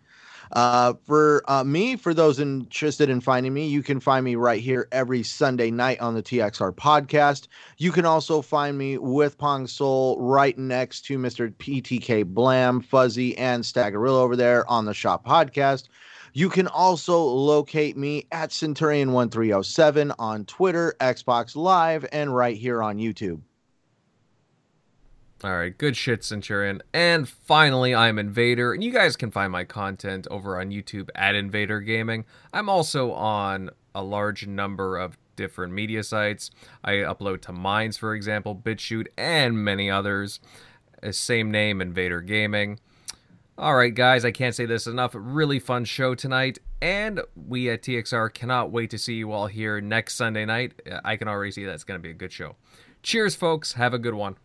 Uh, for uh, me, for those interested in finding me, you can find me right here every Sunday night on the TXR podcast. You can also find me with Pong Soul right next to Mr. PTK Blam, Fuzzy, and Stagorilla over there on the Shop podcast. You can also locate me at Centurion1307 on Twitter, Xbox Live, and right here on YouTube. All right, good shit, Centurion. And finally, I'm Invader, and you guys can find my content over on YouTube at Invader Gaming. I'm also on a large number of different media sites. I upload to Minds, for example, BitChute, and many others. Uh, same name, Invader Gaming. All right, guys, I can't say this enough. Really fun show tonight, and we at TXR cannot wait to see you all here next Sunday night. I can already see that's going to be a good show. Cheers, folks. Have a good one.